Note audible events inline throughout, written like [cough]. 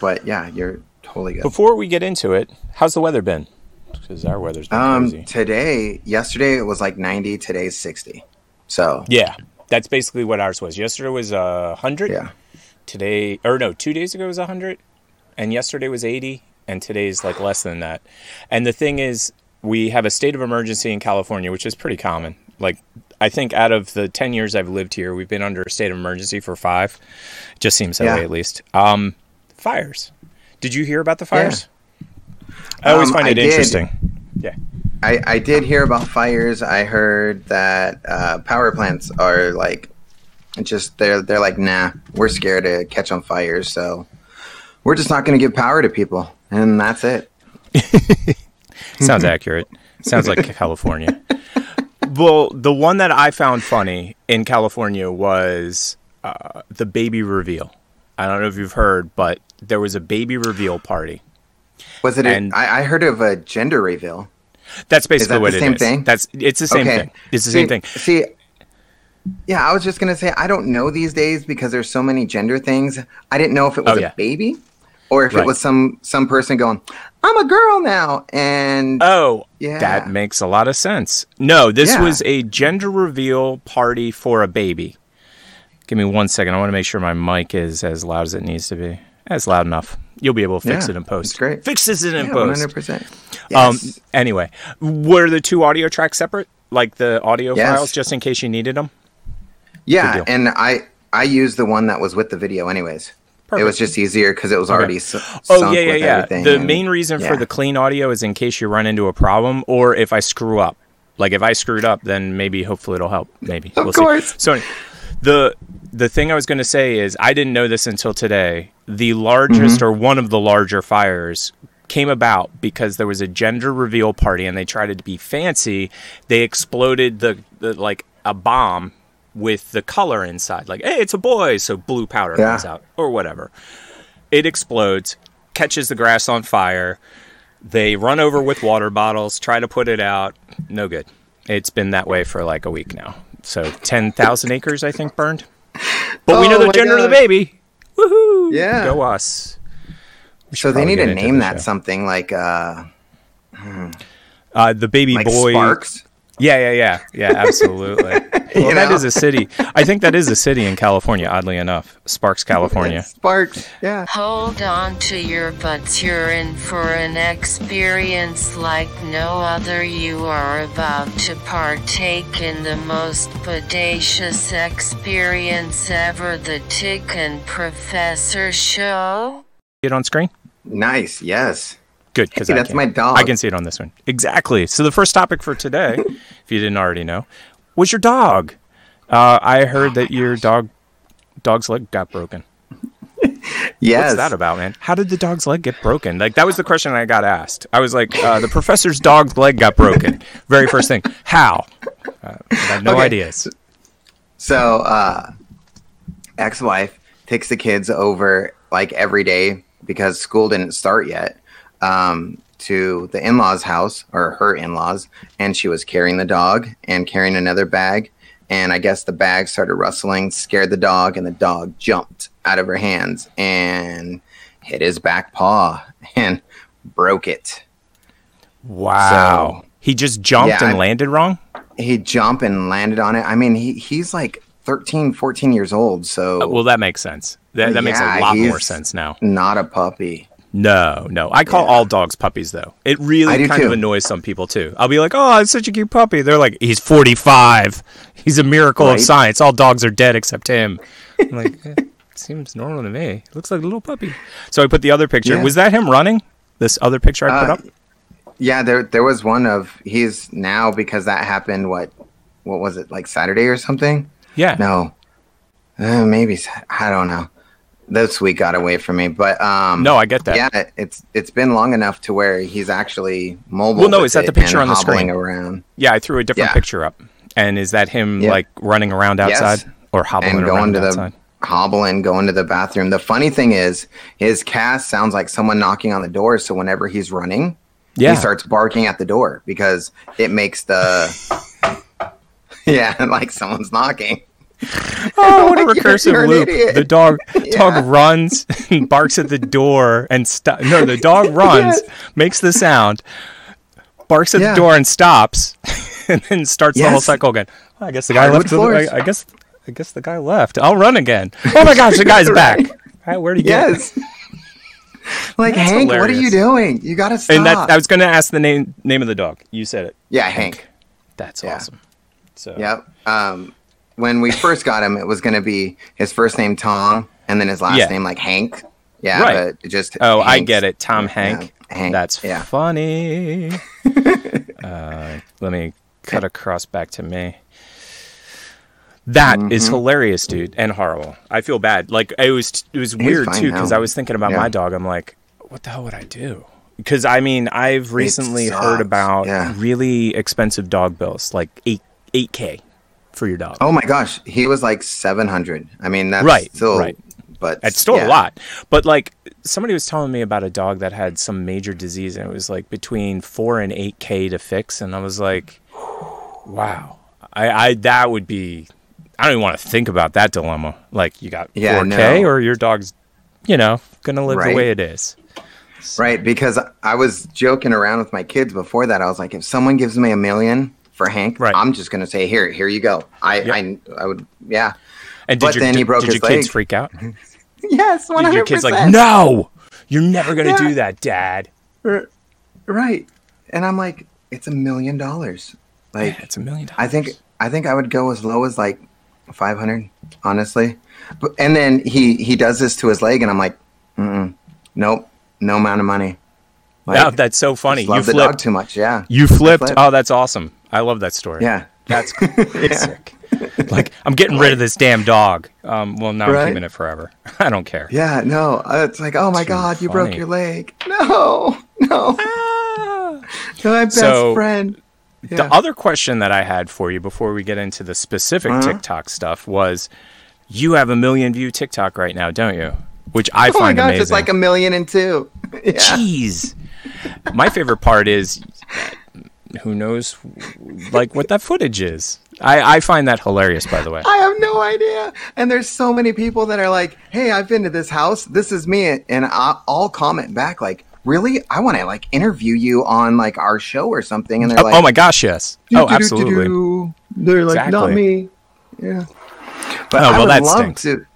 but yeah, you're totally good. Before we get into it, how's the weather been? Because our weather's been Um, crazy. today, yesterday it was like 90. Today's 60. So Yeah, that's basically what ours was. Yesterday was a hundred. yeah, Today, or no, two days ago was a hundred, and yesterday was eighty, and today's like less than that. And the thing is, we have a state of emergency in California, which is pretty common. Like, I think out of the ten years I've lived here, we've been under a state of emergency for five. Just seems that Yeah. way, at least. Um, fires. Did you hear about the fires? I always Um, find I it did. interesting. Yeah. I, I did hear about fires. I heard that uh, power plants are like just they're they're like nah, we're scared to catch on fires, so we're just not going to give power to people, and that's it. [laughs] Sounds accurate. Sounds like [laughs] California. Well, the one that I found funny in California was uh, the baby reveal. I don't know if you've heard, but there was a baby reveal party. Was it? And- A, I, I heard of a gender reveal. That's basically that what the it same is. thing? That's it's the same okay, thing. It's the see, same thing. See, yeah, I was just gonna say I don't know these days because there's so many gender things. I didn't know if it was Oh, yeah. a baby or if Right. it was some some person going, "I'm a girl now," and Oh, Yeah. that makes a lot of sense. No, this Yeah. was a gender reveal party for a baby. Give me one second. I want to make sure my mic is as loud as it needs to be. That's loud enough. You'll be able to fix Yeah, it in post. that's great. Fix this in yeah, post. 100%. Um. Anyway, were the two audio tracks separate, like the audio Yes. files, just in case you needed them? Yeah, and I I used the one that was with the video, anyways. It was just easier because it was already Oh yeah, yeah, yeah. The and- main reason for the clean audio is in case you run into a problem, or if I screw up. Like if I screwed up, then maybe hopefully it'll help. Maybe Of we'll course. See. So the the thing I was going to say is I didn't know this until today. The largest Mm-hmm. or one of the larger fires came about because there was a gender reveal party and they tried to be fancy. They exploded the, the like a bomb with the color inside. Like, hey, it's a boy, so blue powder Yeah. comes out or whatever. It explodes, catches the grass on fire. They run over with water bottles, try to put it out. No good. It's been that way for like a week now. So 10,000 acres, I think, burned. But we know Oh the gender of the baby. Woohoo! Yeah. Go us. So they need to name that show. something like uh Uh, the baby like boy. Sparks. Yeah, yeah, yeah. Yeah, absolutely. [laughs] well, that know? is a city. I think that is a city in California, oddly enough. Sparks, California. [laughs] Sparks. Yeah. Hold on to your butts, you're in for an experience like no other. You are about to partake in the most bodacious experience ever the Tick and Professor Show. Get on screen? Nice. Yes. Good, because Hey, that's my dog. I can see it on this one. Exactly. So the first topic for today, [laughs] if you didn't already know, was your dog. Uh, I heard that your dog dog's leg got broken. [laughs] Yes. What's that about, man? How did the dog's leg get broken? Like that was the question I got asked. I was like, uh, the professor's dog's leg got broken. Very first thing. How? Uh, I have no Okay. ideas. So, uh, ex-wife takes the kids over like every day because school didn't start yet um, to the in-laws' house or her in-laws, and she was carrying the dog and carrying another bag. And I guess the bag started rustling, scared the dog, and the dog jumped out of her hands and hit his back paw [laughs] and broke it. Wow. So- he just jumped Yeah, and I- landed wrong? He jumped and landed on it. I mean, he, he's like 13, 14 years old, so Uh, Well, that makes sense. That, that makes a lot more sense now. not a puppy. No, no. I call Yeah. all dogs puppies, though. It really kind of annoys some people, too. I'll be like, oh, it's such a cute puppy. They're like, he's 45. He's a miracle of science. All dogs are dead except him. I'm like, [laughs] eh, seems normal to me. Looks like a little puppy. So I put the other picture. Yeah. Was that him running? This other picture I put Uh, up? Yeah, there there was one of he's now because that happened. What what was it like Saturday or something? Yeah. No, uh, maybe I don't know. This week got away from me, but um, No, I get that. Yeah, it's it's been long enough to where he's actually mobile. Well, no, is that the picture on the screen? around Yeah, I threw a different Yeah. picture up. And is that him, like, running around outside? Yes. Or hobbling and around going to the outside? hobbling, going to the bathroom. The funny thing is, his cast sounds like someone knocking on the door. So whenever he's running, Yeah. he starts barking at the door because it makes the [laughs] yeah [laughs] like someone's knocking [laughs] Oh, what a Like, you're- recursive you're loop! The dog [laughs] Yeah. dog runs and barks at the door and stop. No, the dog [laughs] runs, Yes. makes the sound, barks at Yeah. the door and stops, and then starts the whole cycle again. Well, I guess the guy left. The. I, I guess I guess the guy left. I'll run again. Oh my gosh, the guy's back. Right. All right, where'd he go? Yes. like That's Hank, what are you doing? You gotta stop. And that I was going to ask the name name of the dog. You said it. yeah, Hank. That's Yeah. awesome. So Yep. Um, when we first got him, it was gonna be his first name Tom, and then his last Yeah. name like Hank. Yeah, Right. but it just Oh, I get it. Tom Yeah, Hank. Hank. That's yeah. funny. [laughs] uh, let me cut across back to me. That is Mm-hmm. hilarious, dude, and horrible. I feel bad. Like it was, it was weird too, because. I was thinking about my dog. I'm like, what the hell would I do? Because I mean, I've recently heard about really expensive dog bills, like eight eight k for your dog. Oh my gosh, he was like seven hundred. I mean, that's Right, still right. but It's still yeah. a lot. But like somebody was telling me about a dog that had some major disease and it was like between four and eight K to fix and I was like, Wow. I, I that would be I don't even want to think about that dilemma. Like you got Yeah, four K no. or your dog's, you know, gonna live the way it is. Right, because I was joking around with my kids before that. I was like, if someone gives me a million for Hank, Right. I'm just gonna say, here, here you go. I. I, I would, yeah. And did But your, then he did, broke did his your kids freak out? [laughs] Yes, one Did hundred your kids like. No, you're never gonna Yeah. do that, Dad. Right, and I'm like, it's a million dollars. Like, Yeah, it's a million dollars. I think, I think I would go as low as like five hundred, honestly. But, and then he he does this to his leg, and I'm like, nope, no amount of money. Like, yeah, that's so funny. You love the dog flipped. too much. Yeah, You flipped. Oh, that's awesome. I love that story. yeah. That's [laughs] sick. [laughs] Like I'm getting rid of this damn dog. Um, well, now I'm keeping it forever. [laughs] I don't care. Yeah, no, uh, it's like, oh my Too God, you broke your leg. No, no, Ah. my best So, friend. The other question that I had for you before we get into the specific Uh-huh. TikTok stuff was, you have a million view TikTok right now, don't you? Which I oh my find gosh, amazing. it's like a million and two. Yeah. Jeez. My favorite part is who knows like what that footage is. I, I find that hilarious by the way. I have no idea. And there's so many people that are like, hey, I've been to this house. This is me. And I- I'll comment back, like, really? I want to, like, interview you on, like, our show or something. And they're Oh, like, oh my gosh, yes. Oh, absolutely. They're like, not me. Yeah. But Oh, I well, would that love stinks. to.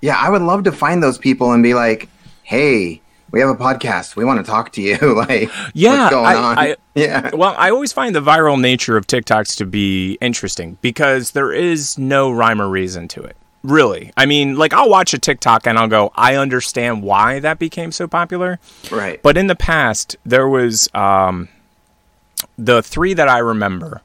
Yeah, I would love to find those people and be like, hey, we have a podcast. We want to talk to you. [laughs] like, Yeah, what's going I- on? I- [laughs] yeah. Well, I always find the viral nature of TikToks to be interesting because there is no rhyme or reason to it. Really. I mean, like I'll watch a TikTok and I'll go, I understand why that became so popular. Right. But in the past, there was um, the three that I remember.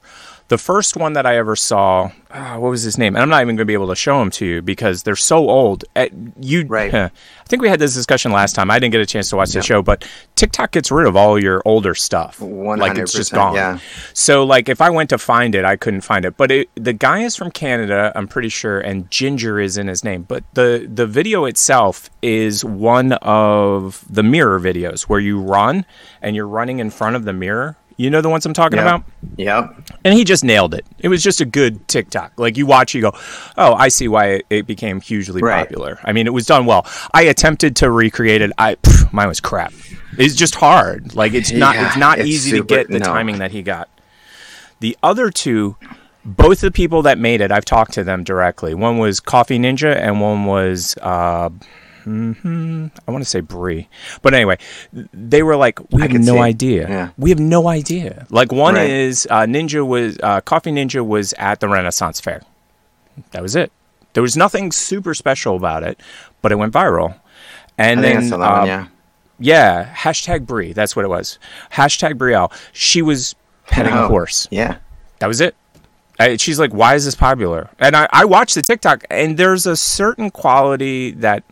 The first one that I ever saw, ah, what was his name? And I'm not even going to be able to show them to you because they're so old. Uh, you, Right. [laughs] I think we had this discussion last time. I didn't get a chance to watch the show, but TikTok gets rid of all your older stuff. Like it's just gone. yeah. So like if I went to find it, I couldn't find it. But it, the guy is from Canada, I'm pretty sure, and Ginger is in his name. But the the video itself is one of the mirror videos where you run and you're running in front of the mirror. You know the ones I'm talking Yep. about? Yep. And he just nailed it. It was just a good TikTok. Like you watch, you go, "Oh, I see why it, it became hugely Right. popular." I mean, it was done well. I attempted to recreate it. I pff, mine was crap. It's just hard. Like it's not. Yeah, it's not it's easy super- to get the no. timing that he got. The other two, both the people that made it, I've talked to them directly. One was Coffee Ninja, and one was. Uh, mhm, I want to say Brie, but anyway, they were like, "We have no see. idea. Yeah. We have no idea." Like one Right. is uh, Ninja was uh, Coffee Ninja was at the Renaissance Fair. That was it. There was nothing super special about it, but it went viral. And then uh, one, yeah. yeah, hashtag Brie. That's what it was. Hashtag Brielle. She was petting a Oh, horse. Yeah. That was it. I, she's like, why is this popular? And I, I watched the TikTok, and there's a certain quality that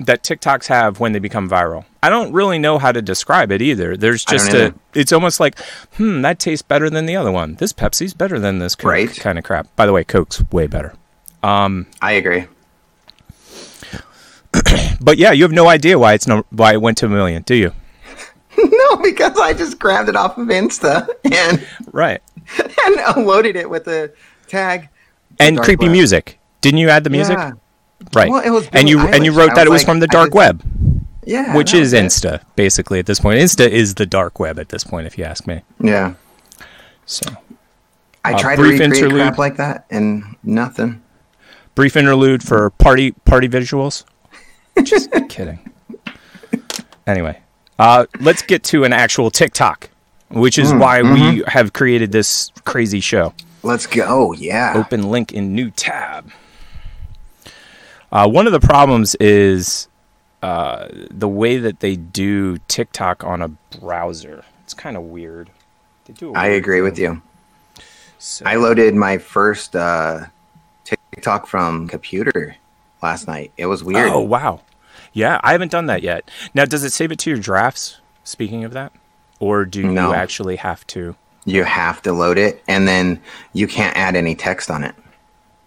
that TikToks have when they become viral. I don't really know how to describe it either. There's just a. It's almost like, hmm, that tastes better than the other one. This Pepsi's better than this Coke Right. kind of crap. By the way, Coke's way better. Um, I agree. [clears throat] But yeah, you have no idea why it's no why it went to a million, do you? [laughs] No, because I just grabbed it off of Insta [laughs] and Right. and loaded it with a tag. and creepy web. music. Didn't you add the music? Yeah. Right. Well, it was and you Billie and you wrote that it was like, from the dark just- web, Yeah. which is was it. Insta basically at this point. Insta is the dark web at this point, if you ask me. Yeah. So I Uh, tried to recreate interlude. crap like that and nothing. brief interlude for party party visuals. Just [laughs] kidding. Anyway, uh, let's get to an actual TikTok, which is why we have created this crazy show. Let's go. Yeah. Open link in new tab. Uh, one of the problems is uh, the way that they do TikTok on a browser. It's kind of weird. They do. I agree with you. So- I loaded my first uh, TikTok from computer last night. It was weird. Oh wow, yeah, I haven't done that yet. Now, does it save it to your drafts? Speaking of that, or do No. you actually have to? You have to load it, and then you can't add any text on it.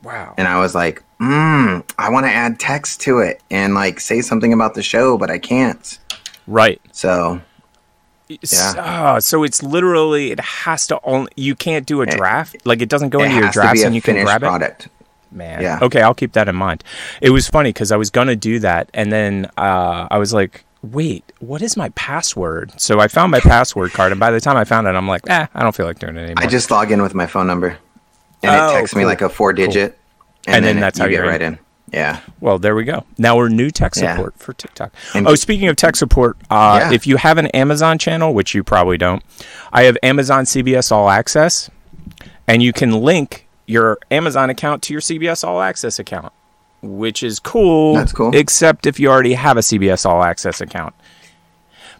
Wow. And I was like, mm, I want to add text to it and like say something about the show, but I can't. Right. So S- ah, so it's literally it has to only you can't do a draft like it doesn't go it into your drafts and you can grab it. product. Man. Yeah. Okay, I'll keep that in mind. It was funny because I was gonna do that, and then uh, I was like, "Wait, what is my password?" So I found my password card, and by the time I found it, I'm like, "Ah, I don't feel like doing it anymore." I just log in with my phone number, and Oh, it texts me like a four digit, And then it- that's how you get right in. Yeah. Well, there we go. Now we're new tech Yeah. support for TikTok. And- oh, speaking of tech support, uh, Yeah. if you have an Amazon channel, which you probably don't, I have Amazon CBS All Access, and you can link your Amazon account to your CBS All Access account, which is cool. That's cool. Except if you already have a CBS All Access account,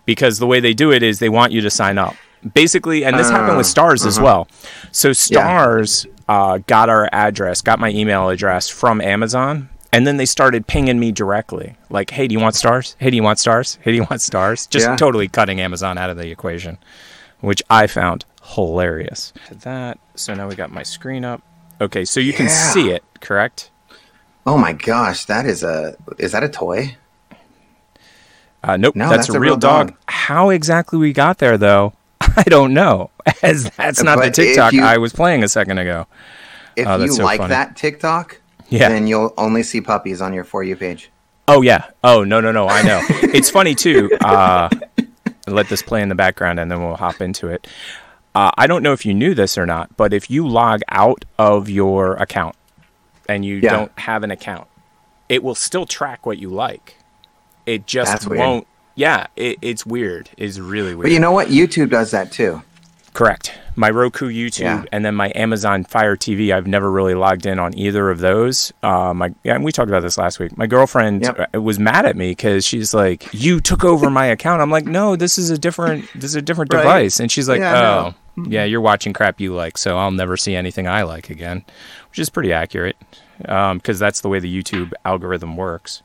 because the way they do it is they want you to sign up. Basically, and this happened with Uh, Starz as uh-huh. well. So Starz uh, got our address, got my email address from Amazon, and then they started pinging me directly, like, "Hey, do you want Starz? Hey, do you want Starz? Hey, do you want Starz?" [laughs] Just Yeah. totally cutting Amazon out of the equation, which I found hilarious. That. So now we got my screen up. Okay, so you can see it, correct? Oh my gosh, that is a is that a toy? Uh, nope, No, that's, a real, dog. dog. How exactly we got there, though, [laughs] I don't know, [laughs] as that's not the But TikTok you- I was playing a second ago. If Oh, you so like funny. that TikTok, Yeah. then you'll only see puppies on your for you page. Oh yeah. Oh no no no. I know. [laughs] it's funny too. Uh, let this play in the background and then we'll hop into it. Uh, I don't know if you knew this or not, but if you log out of your account and you Yeah. don't have an account, it will still track what you like. It just won't. Yeah, it, it's weird. It's really weird. But you know what? YouTube does that too. Correct. My Roku, YouTube, Yeah. and then my Amazon Fire TV. I've never really logged in on either of those. My yeah, and we talked about this last week. My girlfriend Yep. uh, was mad at me because she's like, "You took over my account." I'm like, "No, this is a different. This is a different Right. device." And she's like, Yeah, "Oh, yeah, you're watching crap you like, so I'll never see anything I like again," which is pretty accurate because that's the way the YouTube algorithm works.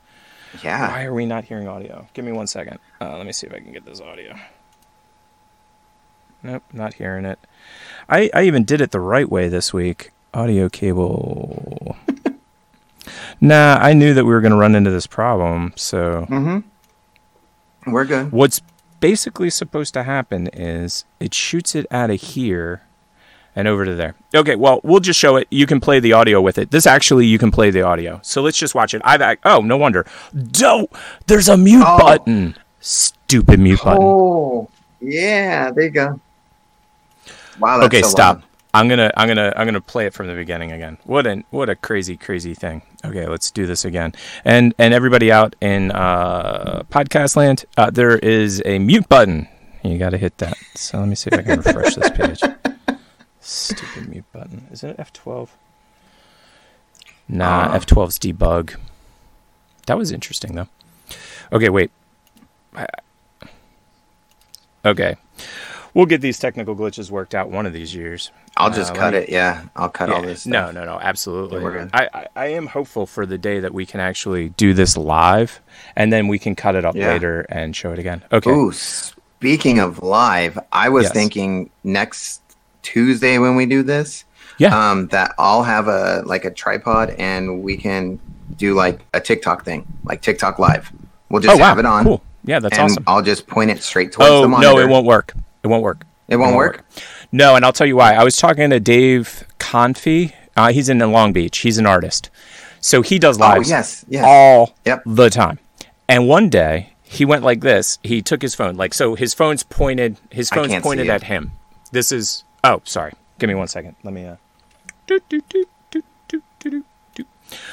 Yeah. Why are we not hearing audio? Give me one second. Uh, let me see if I can get this audio. Nope, not hearing it. I, I even did it the right way this week. Audio cable. [laughs] nah, I knew that we were going to run into this problem. So, Mm-hmm. We're good. what's basically supposed to happen is it shoots it out of here and over to there. Okay, well, we'll just show it. You can play the audio with it. This actually, you can play the audio. So let's just watch it. I've oh, no wonder. Do there's a mute Oh. button. Stupid mute button. Oh, yeah. There you go. Wow. That's okay, so stop. loud. I'm gonna I'm gonna I'm gonna play it from the beginning again. What an what a crazy crazy thing. Okay, let's do this again. And and everybody out in uh, podcast land, uh, there is a mute button. You got to hit that. So let me see if I can refresh this page. [laughs] Stupid mute button. Isn't it F12? Nah, Uh. F12's debug. That was interesting though. Okay, wait. Okay. We'll get these technical glitches worked out one of these years. I'll just Uh, cut let me- it. Yeah, I'll cut all Yeah, this. No, Stuff. no, no, absolutely. Yeah, we're good. I, I, I am hopeful for the day that we can actually do this live, and then we can cut it up Yeah. later and show it again. Okay. Ooh, speaking of live, I was Yes. thinking next Tuesday when we do this, Yeah. um, that I'll have a like a tripod and we can do like a TikTok thing, like TikTok live. We'll just oh wow. have it on, Cool. Yeah, that's and awesome. I'll just point it straight towards Oh the monitor. no, it won't work. It won't work. It won't work. No, and I'll tell you why. I was talking to Dave Confi Uh, he's in Long Beach. He's an artist, so he does lives Oh yes, yes. all Yep. the time. And one day he went like this. He took his phone, like so. His phone's pointed. His phone's pointed at him. This is. Oh, sorry. Give me one second. Let me. Uh.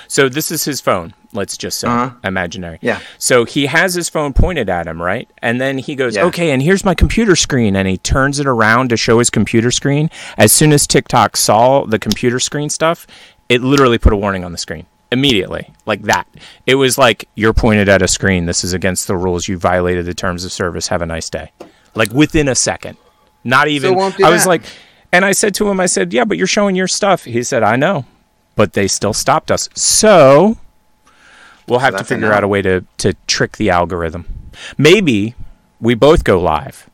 So this is his phone. Let's just say Uh-huh. imaginary. Yeah. So he has his phone pointed at him, right? And then he goes, Yeah. "Okay, and here's my computer screen." And he turns it around to show his computer screen. As soon as TikTok saw the computer screen stuff, it literally put a warning on the screen immediately, like that. It was like, "You're pointed at a screen. This is against the rules. You violated the terms of service. Have a nice day." Like within a second. Not even. do I was that. like, and I said to him, I said, "Yeah, but you're showing your stuff." He said, "I know." But they still stopped us. So We'll have to that's a figure out a way to, to trick the algorithm. Maybe we both go live.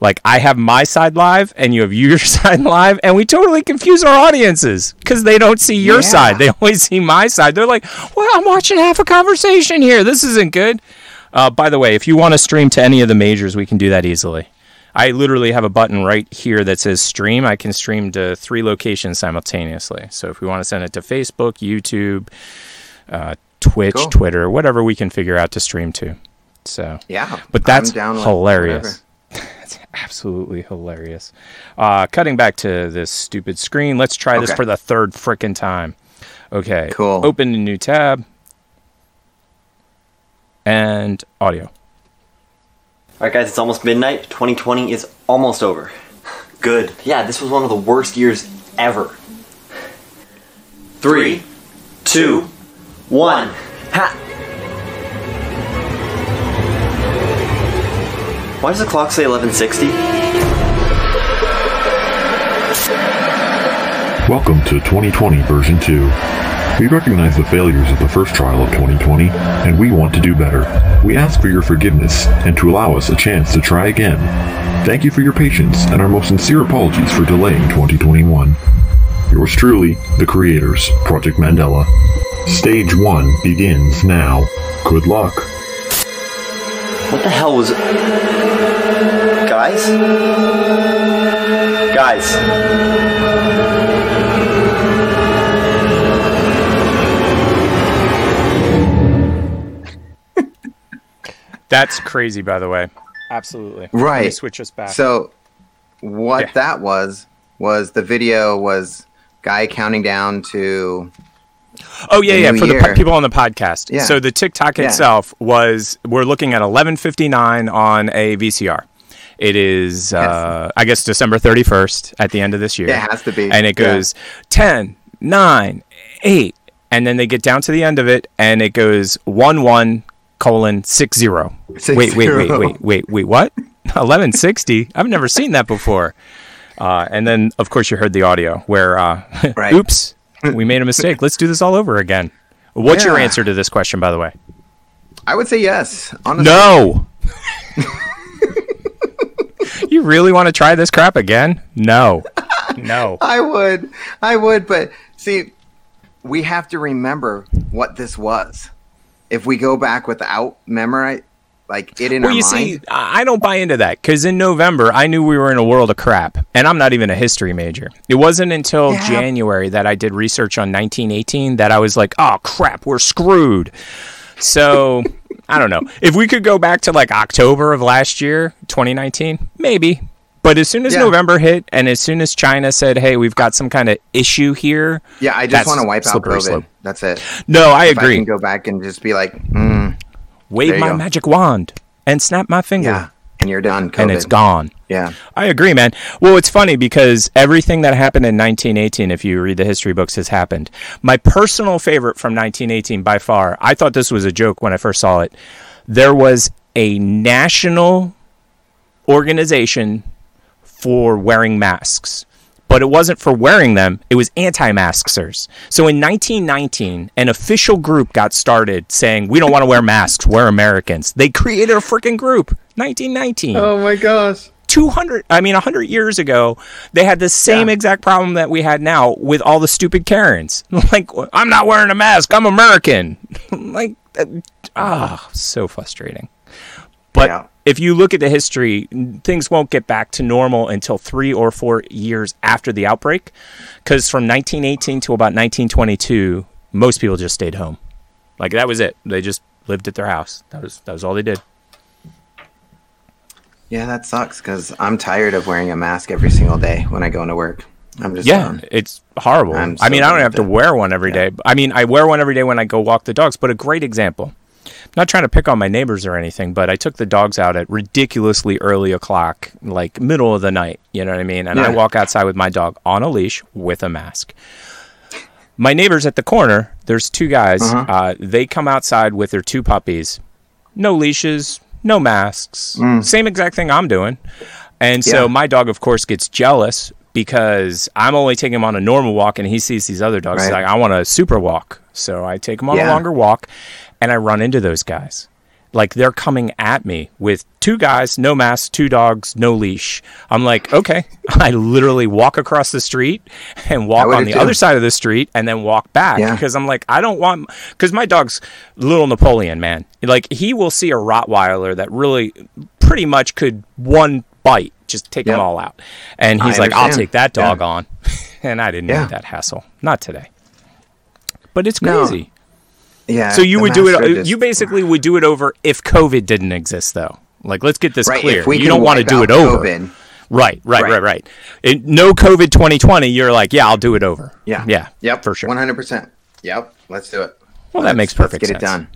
Like I have my side live and you have your [laughs] side live, and we totally confuse our audiences because they don't see your Yeah. side. They only see my side. They're like, well, I'm watching half a conversation here. This isn't good. Uh, by the way, if you want to stream to any of the majors, we can do that easily. I literally have a button right here that says stream. I can stream to three locations simultaneously. So if we want to send it to Facebook, YouTube, uh, Twitch, Cool. Twitter, whatever we can figure out to stream to. So, Yeah, but that's hilarious. [laughs] That's absolutely hilarious. Uh, cutting back to this stupid screen, let's try this for the third frickin' time. Okay. Cool. Open a new tab. And audio. All right, guys, it's almost midnight. 2020 is almost over. Good. Yeah, this was one of the worst years ever. Three, two, one. Ha! Why does the clock say 1160? Welcome to 2020 version 2. We recognize the failures of the first trial of 2020, and we want to do better. We ask for your forgiveness and to allow us a chance to try again. Thank you for your patience and our most sincere apologies for delaying 2021. Yours truly, the creators, Project Mandela. Stage 1 begins now. Good luck. What the hell was. Guys? Guys. That's crazy, by the way. Absolutely. Let me Right. switch us back. So, what Yeah. that was was the video was guy counting down to Oh yeah, yeah. new For the po- people on the podcast. Yeah. So the TikTok Yeah. itself was we're looking at 11:59 on a VCR. It is, uh, I guess, December 31st at the end of this year. It has to be, And it yeah. goes 10, 9, 8, and then they get down to the end of it, and it goes 1 1 colon 6 0. Six wait, wait, wait, wait, wait, wait, what? [laughs] 1160? I've never seen that before. Uh, and then, of course, you heard the audio where, uh, [laughs] Right. oops, we made a mistake. Let's do this all over again. What's your answer to this question, by the way? I would say yes. Honestly. No. [laughs] you really want to try this crap again? No. No. I would. I would, but see, we have to remember what this was. If we go back without memorize like it in Well, our you mind. see, I I don't buy into that because in November I knew we were in a world of crap, and I'm not even a history major. It wasn't until Yeah. January that I did research on 1918 that I was like, "Oh crap, we're screwed." So [laughs] I don't know if we could go back to like October of last year, 2019, maybe. But as soon as Yeah. November hit, and as soon as China said, "Hey, we've got some kind of issue here," yeah, I just want to wipe out COVID. slope. That's it. no, I If I agree. can go back and just be like, mm, Wave my go. magic wand and snap my finger, yeah, and you're done. COVID. and it's gone. Yeah. I agree, man. Well, it's funny because everything that happened in 1918, if you read the history books, has happened. My personal favorite from 1918 by far, I thought this was a joke when I first saw it. There was a national organization for wearing masks. But it wasn't for wearing them, it was anti maskers. So in 1919, an official group got started saying, We don't want to wear masks, we're Americans. They created a freaking group. 1919. Oh my gosh. 200 i mean 100 years ago they had the same Yeah. exact problem that we had now with all the stupid karens [laughs] like i'm not wearing a mask i'm american [laughs] like ah so frustrating But Yeah. if you look at the history, things won't get back to normal until three or four years after the outbreak. Because from 1918 to about 1922, most people just stayed home. Like that was it. They just lived at their house. That was that was all they did. Yeah, that sucks because I'm tired of wearing a mask every single day when I go into work. I'm just Yeah, done. it's horrible. I'm I mean, I don't have to wear one every day. I mean, I wear one every day when I go walk the dogs. But a great example. Not trying to pick on my neighbors or anything, but I took the dogs out at ridiculously early o'clock, like middle of the night. You know what I mean? And I walk outside with my dog on a leash with a mask. My neighbors at the corner, there's two guys. Uh-huh. Uh, they come outside with their two puppies, no leashes, no masks, same exact thing I'm doing. And so Mm. Yeah. my dog, of course, gets jealous because I'm only taking him on a normal walk and he sees these other dogs. He's like, I want a super walk. So I take him on a longer walk and I run into those guys. Like they're coming at me with two guys, no mask, two dogs, no leash. I'm like, okay. [laughs] I literally walk across the street and walk on the other side of the street and then walk back Yeah. because I'm like, I don't want because my dog's little Napoleon, man. Like he will see a Rottweiler that really pretty much could one bite just take them all out, and he's I like, I'll take that dog Yeah. on, [laughs] and I didn't Yeah. need that hassle, not today. But it's No. Yeah. So you would do it. Uh, just- You basically would do it over if COVID didn't exist, though. Like, let's get this right, clear. You don't want to do it over. COVID, Right, right, right, Right. right. It, no COVID 2020. You're like, yeah, I'll do it over. yeah, yeah, yep, for sure. one hundred percent. Yep, let's do it. Well, that Let's- makes perfect Let's get sense. it done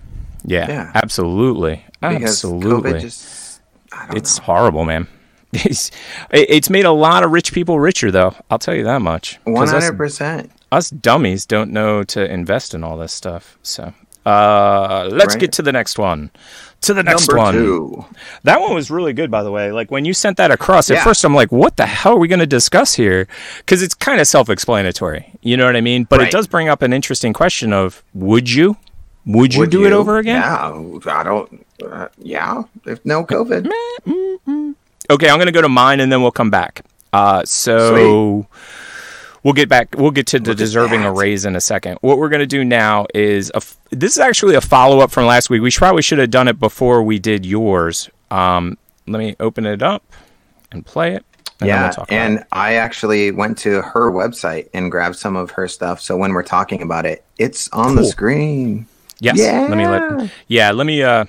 Yeah, Yeah. absolutely, because absolutely. COVID just. I don't it's know. horrible, man. [laughs] It's it's made a lot of rich people richer, though. I'll tell you that much. hundred percent. Us dummies don't know to invest in all this stuff. So uh, let's Right. get to the next one. To the next Number one. two. That one was really good, by the way. Like when you sent that across, at first I'm like, what the hell are we going to discuss here? Because it's kind of self explanatory. You know what I mean? But it does bring up an interesting question of would you? Would you Would do it over again? Yeah, I don't. Uh, yeah, if no COVID. Okay, I'm going to go to mine and then we'll come back. Uh, so we'll get back. We'll get to the at deserving a raise in a second. What we're going to do now is a this is actually a follow up from last week. We probably should have done it before we did yours. Um, let me open it up and play it. And yeah, we'll and. I actually went to her website and grabbed some of her stuff. So when we're talking about it, it's on the Cool. screen. yes. Yeah. Let me Yeah. let. Yeah, let me. Uh,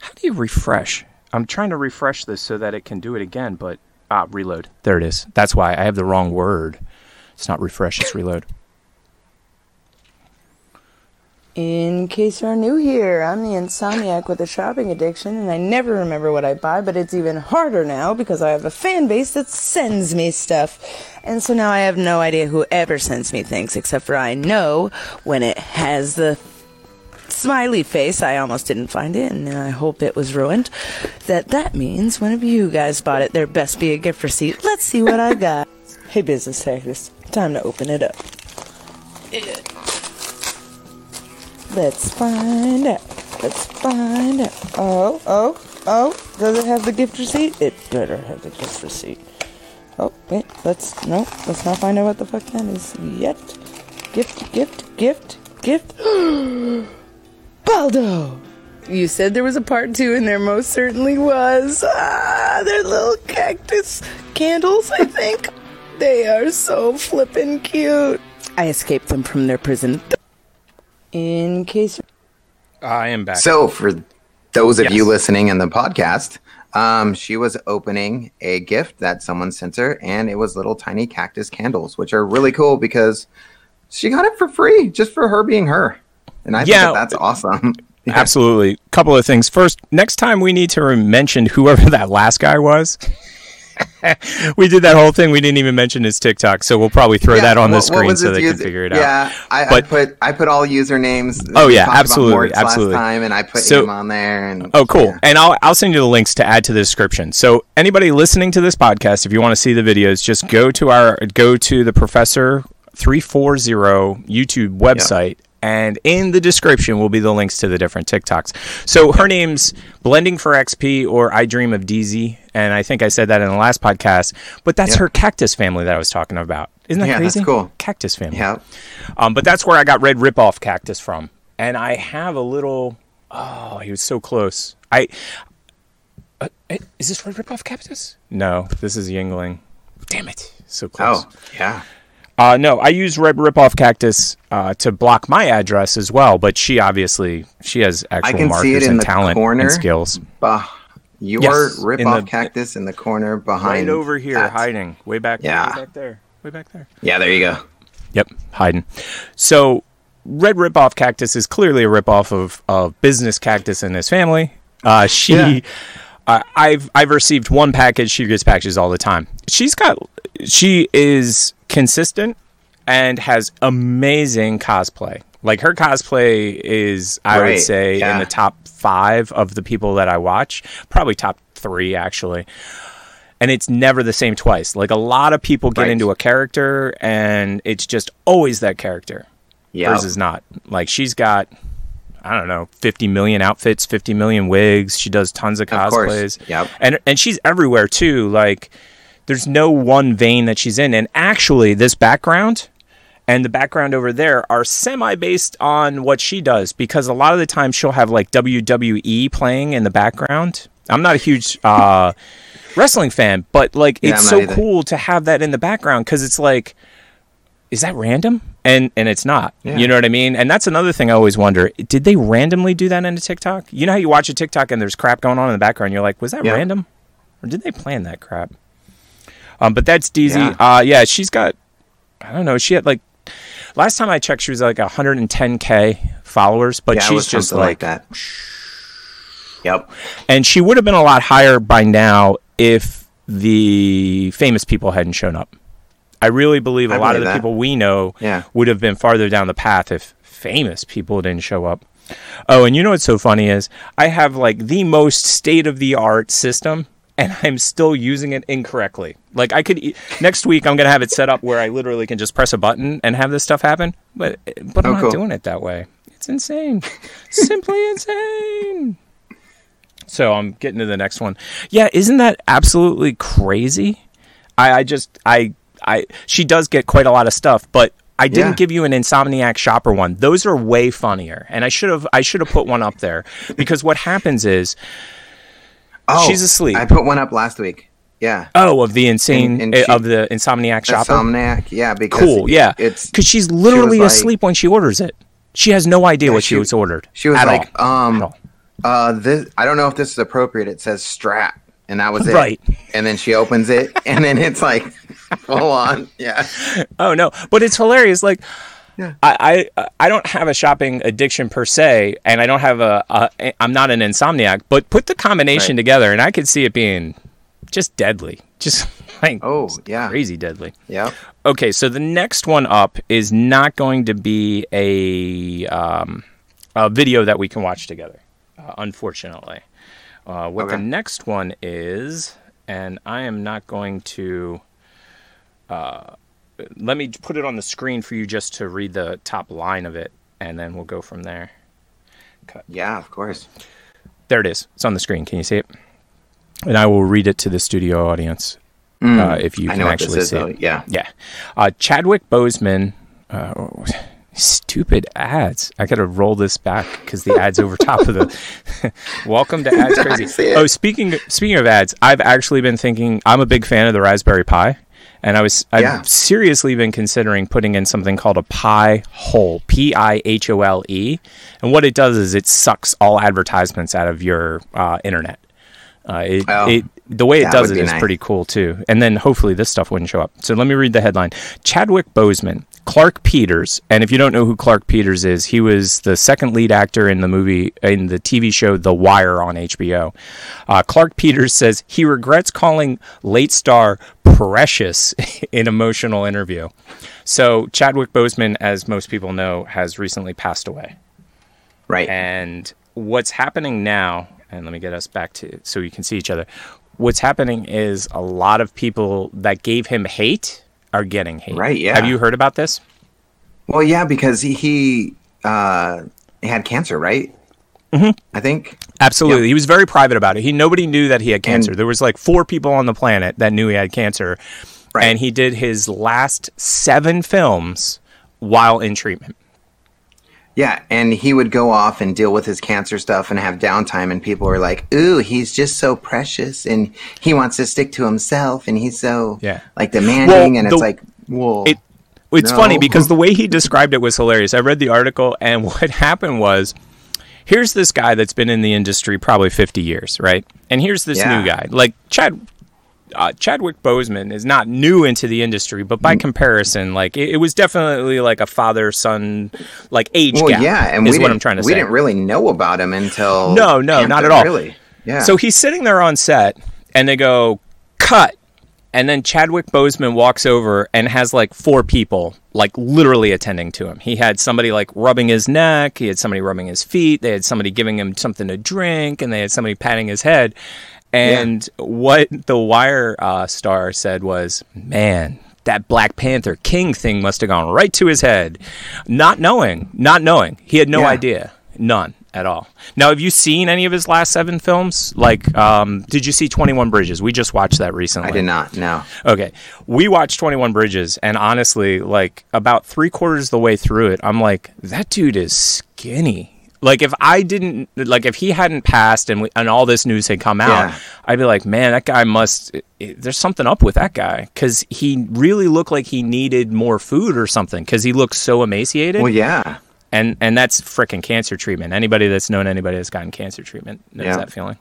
how do you refresh? I'm trying to refresh this so that it can do it again, but ah, reload. There it is. That's why I have the wrong word. It's not refresh. It's reload. In case you're new here, I'm the insomniac with a shopping addiction, and I never remember what I buy, but it's even harder now because I have a fan base that sends me stuff. And so now I have no idea who ever sends me things, except for I know when it has the smiley face I almost didn't find it, and I hope it was ruined. That that means one of you guys bought it. There best be a gift receipt. Let's see what I got. hey, business hackers, time to open it up. Let's find out. Let's find out. Oh, oh, oh. Does it have the gift receipt? It better have the gift receipt. Oh, wait. Let's, no. Let's not find out what the fuck that is yet. Gift, gift, gift, gift. [gasps] Baldo! You said there was a part two, and there most certainly was. Ah, they're little cactus candles, I think. They are so flippin' cute. I escaped them from their prison. In case I am back. So for those of Yes. you listening in the podcast, um, she was opening a gift that someone sent her, and it was little tiny cactus candles, which are really cool because she got it for free just for her being her, and I Yeah. think that that's awesome. [laughs] Absolutely. Couple of things. First, next time we need to mention whoever [laughs] that last guy was. [laughs] we did that whole thing. We didn't even mention his TikTok, so we'll probably throw Yeah, that on the what- what screen so they can figure it out. Yeah, I, I put I put all usernames. Oh, yeah, absolutely, absolutely. Last time, and I put So- him on there. And Oh, cool. yeah. And I'll, I'll send you the links to add to the description. So anybody listening to this podcast, if you want to see the videos, just go to our go to the Professor three four zero YouTube website. And in the description will be the links to the different TikToks. So her name's Blending for XP or I Dream of DZ. And I think I said that in the last podcast. But that's Yeah. her cactus family that I was talking about. Isn't that Yeah, that's crazy? cool. Cactus family. Yeah. Um, but that's where I got Red Ripoff Cactus from. And I have a little. Oh, he was so close. I uh, is this Red Ripoff Cactus? No, this is Yingling. Damn it, so close. Oh, yeah. Uh, no, I use Red Ripoff Cactus uh, to block my address as well, but she obviously she has actual can see markers it in and the talent corner. and skills. Bah, your Yes, rip off the- cactus in the corner behind. Right over here, that. hiding, way back, Yeah. way back there, way back there. Yeah, there you go. Yep, hiding. So, Red Ripoff Cactus is clearly a ripoff of of Business Cactus and his family. Uh, she, Yeah. uh, I've I've received one package. She gets packages all the time. She's got, she is consistent and has amazing cosplay. Like her cosplay is, I would Right, say, in the top five of the people that I watch. Probably top three actually and it's never the same twice. Like a lot of people get Right. into a character and it's just always that character. Yeah. Hers is not. Like she's got I don't know, 50 million outfits, 50 million wigs. She does tons of Of cosplays. Yep. And and she's everywhere too. Like there's no one vein that she's in. And actually this background and the background over there are semi based on what she does because a lot of the time she'll have like WWE playing in the background. I'm not a huge uh, wrestling fan, but like Yeah, it's so either. cool to have that in the background because it's like, is that random? And and it's not. Yeah. You know what I mean? And that's another thing I always wonder: Did they randomly do that in a TikTok? You know how you watch a TikTok and there's crap going on in the background? You're like, was that Yeah. random, or did they plan that crap? Um, but that's DZ. Yeah. Uh, yeah, she's got. I don't know. She had like last time I checked, she was like 110k followers, but yeah, she's just something like, that. Yep. and she would have been a lot higher by now if the famous people hadn't shown up. I really believe a I lot of the that. people we know Yeah. would have been farther down the path if famous people didn't show up. Oh, and you know what's so funny is I have like the most state of the art system and I'm still using it incorrectly. Like I could next week I'm going to have it set up where I literally can just press a button and have this stuff happen, but but I'm Oh, not cool. doing it that way. It's insane. Simply [laughs] insane. So I'm getting to the next one. Yeah, isn't that absolutely crazy? I, I just I I she does get quite a lot of stuff, but I didn't Yeah. give you an Insomniac shopper one. Those are way funnier, and I should have I should have put one up there because what happens is Oh, She's asleep. I put one up last week. Yeah. oh of the insane And- and eh, she- of the Insomniac shopper. Insomniac. Yeah, because cool, yeah, It's because she's literally like- asleep when she orders it. She has no idea Yeah, what she, she- was ordered. She was like, all. um, uh, this. I don't know if this is appropriate. It says strap, and that was it. Right. And then she opens it, and then it's like, [laughs] full on. Yeah. Oh no, but it's hilarious. Like, Yeah. I, I I don't have a shopping addiction per se, and I don't have a, a I'm not an insomniac. But put the combination Right. together, and I could see it being just deadly, [laughs] just like Oh, yeah. crazy deadly. Yeah. Okay, so the next one up is not going to be a um, a video that we can watch together, uh, unfortunately. Uh, what the next one is, and I am not going to. Uh, let me put it on the screen for you just to read the top line of it, and then we'll go from there. Yeah, of course. There it is. It's on the screen. Can you see it? And I will read it to the studio audience uh, if you Mm. I can actually is, see though. it. Yeah. Yeah. Uh, Chadwick Boseman. Uh, stupid ads. I got to roll this back because the ads over top of the. [laughs] Welcome to ads [laughs] crazy. Oh, speaking speaking of ads, I've actually been thinking. I'm a big fan of the Raspberry Pi, and I was I've Yeah. seriously been considering putting in something called a Pi Hole. P I H O L E, and what it does is it sucks all advertisements out of your uh, internet. Uh, it, Oh, it, the way it does it is nice. pretty cool too. And then hopefully this stuff wouldn't show up. So let me read the headline: Chadwick Boseman, Clarke Peters, and if you don't know who Clarke Peters is, he was the second lead actor in the movie in the TV show The Wire on HBO. Uh, Clarke Peters says he regrets calling late star precious [laughs] in emotional interview. So Chadwick Boseman, as most people know, has recently passed away. Right. And what's happening now, and let me get us back to so you can see each other. What's happening is a lot of people that gave him hate are getting hate. Right, yeah. Have you heard about this? well, yeah, because he, he uh, had cancer, right? Mm-hmm. I think. Absolutely. Yep. He was very private about it. He nobody knew that he had cancer. And- there was like four people on the planet that knew he had cancer. Right. And he did his last seven films while in treatment. Yeah, and he would go off and deal with his cancer stuff and have downtime, and people were like, "Ooh, he's just so precious, and he wants to stick to himself, and he's so Yeah. like demanding." Well, and the- it's like, "Whoa, It it's No. funny because [laughs] the way he described it was hilarious. I read the article and [laughs] what happened was here's this guy that's been in the industry probably 50 years, right? And here's this Yeah. new guy. Like Chad uh, Chadwick Boseman is not new into the industry, but Mm. by comparison, like it, it was definitely like a father son like age well, gap. yeah." And is we what didn't, I'm trying to we say. didn't really know about him until No, no, not at all. Really, yeah. So he's sitting there on set, and they go, cut. And then Chadwick Boseman walks over and has like four people, like literally attending to him. He had somebody like rubbing his neck, he had somebody rubbing his feet, they had somebody giving him something to drink, and they had somebody patting his head. And what the Wire uh, star said was, man, that Black Panther King thing must have gone right to his head. Not knowing, not knowing. He had no Yeah. idea. None at all. Now, have you seen any of his last seven films? Like, um, did you see 21 Bridges? We just watched that recently. I did not. No. Okay. We watched 21 Bridges, and honestly, like, about three quarters of the way through it, I'm like, that dude is skinny. Like, if I didn't, like, if he hadn't passed and, we, and all this news had come out, Yeah. I'd be like, man, that guy must, there's something up with that guy. Because he really looked like he needed more food or something, because he looked so emaciated Well, yeah. And and that's frickin' cancer treatment. Anybody that's known anybody that's gotten cancer treatment knows Yeah. that feeling.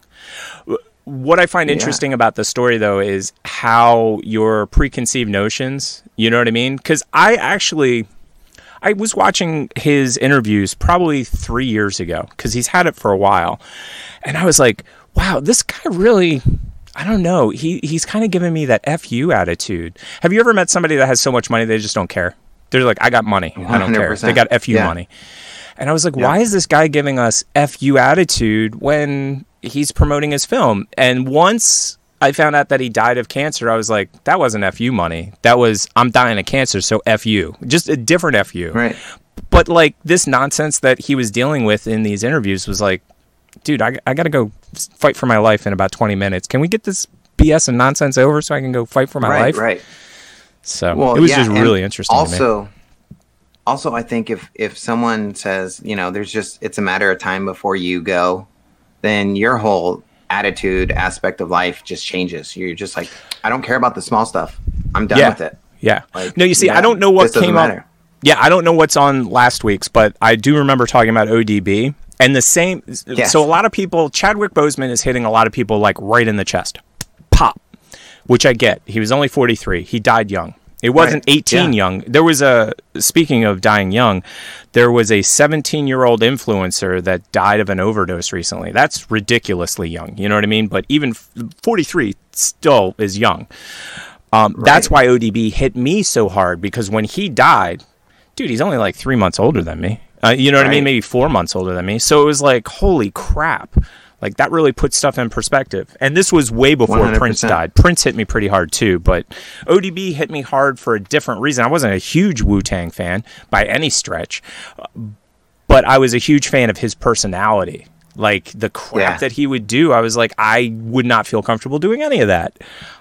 What I find interesting about the story though is how your preconceived notions, you know what I mean? Cuz I actually I was watching his interviews probably 3 years ago cuz he's had it for a while. And I was like, wow, this guy really I don't know. He he's kind of giving me that fu attitude. Have you ever met somebody that has so much money they just don't care? They're like, I got money. I don't care. They got fu Yeah. money. And I was like, why is this guy giving us fu attitude when he's promoting his film? And once I found out that he died of cancer, I was like, that wasn't fu money. That was I'm dying of cancer, so fu. Just a different fu. Right. But like this nonsense that he was dealing with in these interviews was like, dude, I, I got to go fight for my life in about 20 minutes. Can we get this BS and nonsense over so I can go fight for my right. life? Right. So Well, it was yeah, just really interesting. Also, also, I think if if someone says, you know, there's just it's a matter of time before you go, then your whole attitude aspect of life just changes. You're just like, I don't care about the small stuff. I'm done yeah. with it. Yeah. Like, no, you see, yeah, I don't know what came up. Yeah, I don't know what's on last week's, but I do remember talking about ODB and the same. Yes. So a lot of people, Chadwick Boseman is hitting a lot of people like right in the chest, which I get. He was only 43. He died young. It wasn't Right. 18 Yeah. young. There was a speaking of dying young, there was a 17 year old influencer that died of an overdose recently. That's ridiculously young. You know what I mean? But even 43 still is young. Um, That's why ODB hit me so hard because when he died, dude, he's only like three months older than me. Uh, you know what I mean? Maybe four months older than me. So it was like, holy crap. Like that really puts stuff in perspective. And this was way before Prince 100%. died. Prince hit me pretty hard too, but ODB hit me hard for a different reason. I wasn't a huge Wu Tang fan by any stretch, but I was a huge fan of his personality. Like the crap Yeah. that he would do, I was like, I would not feel comfortable doing any of that.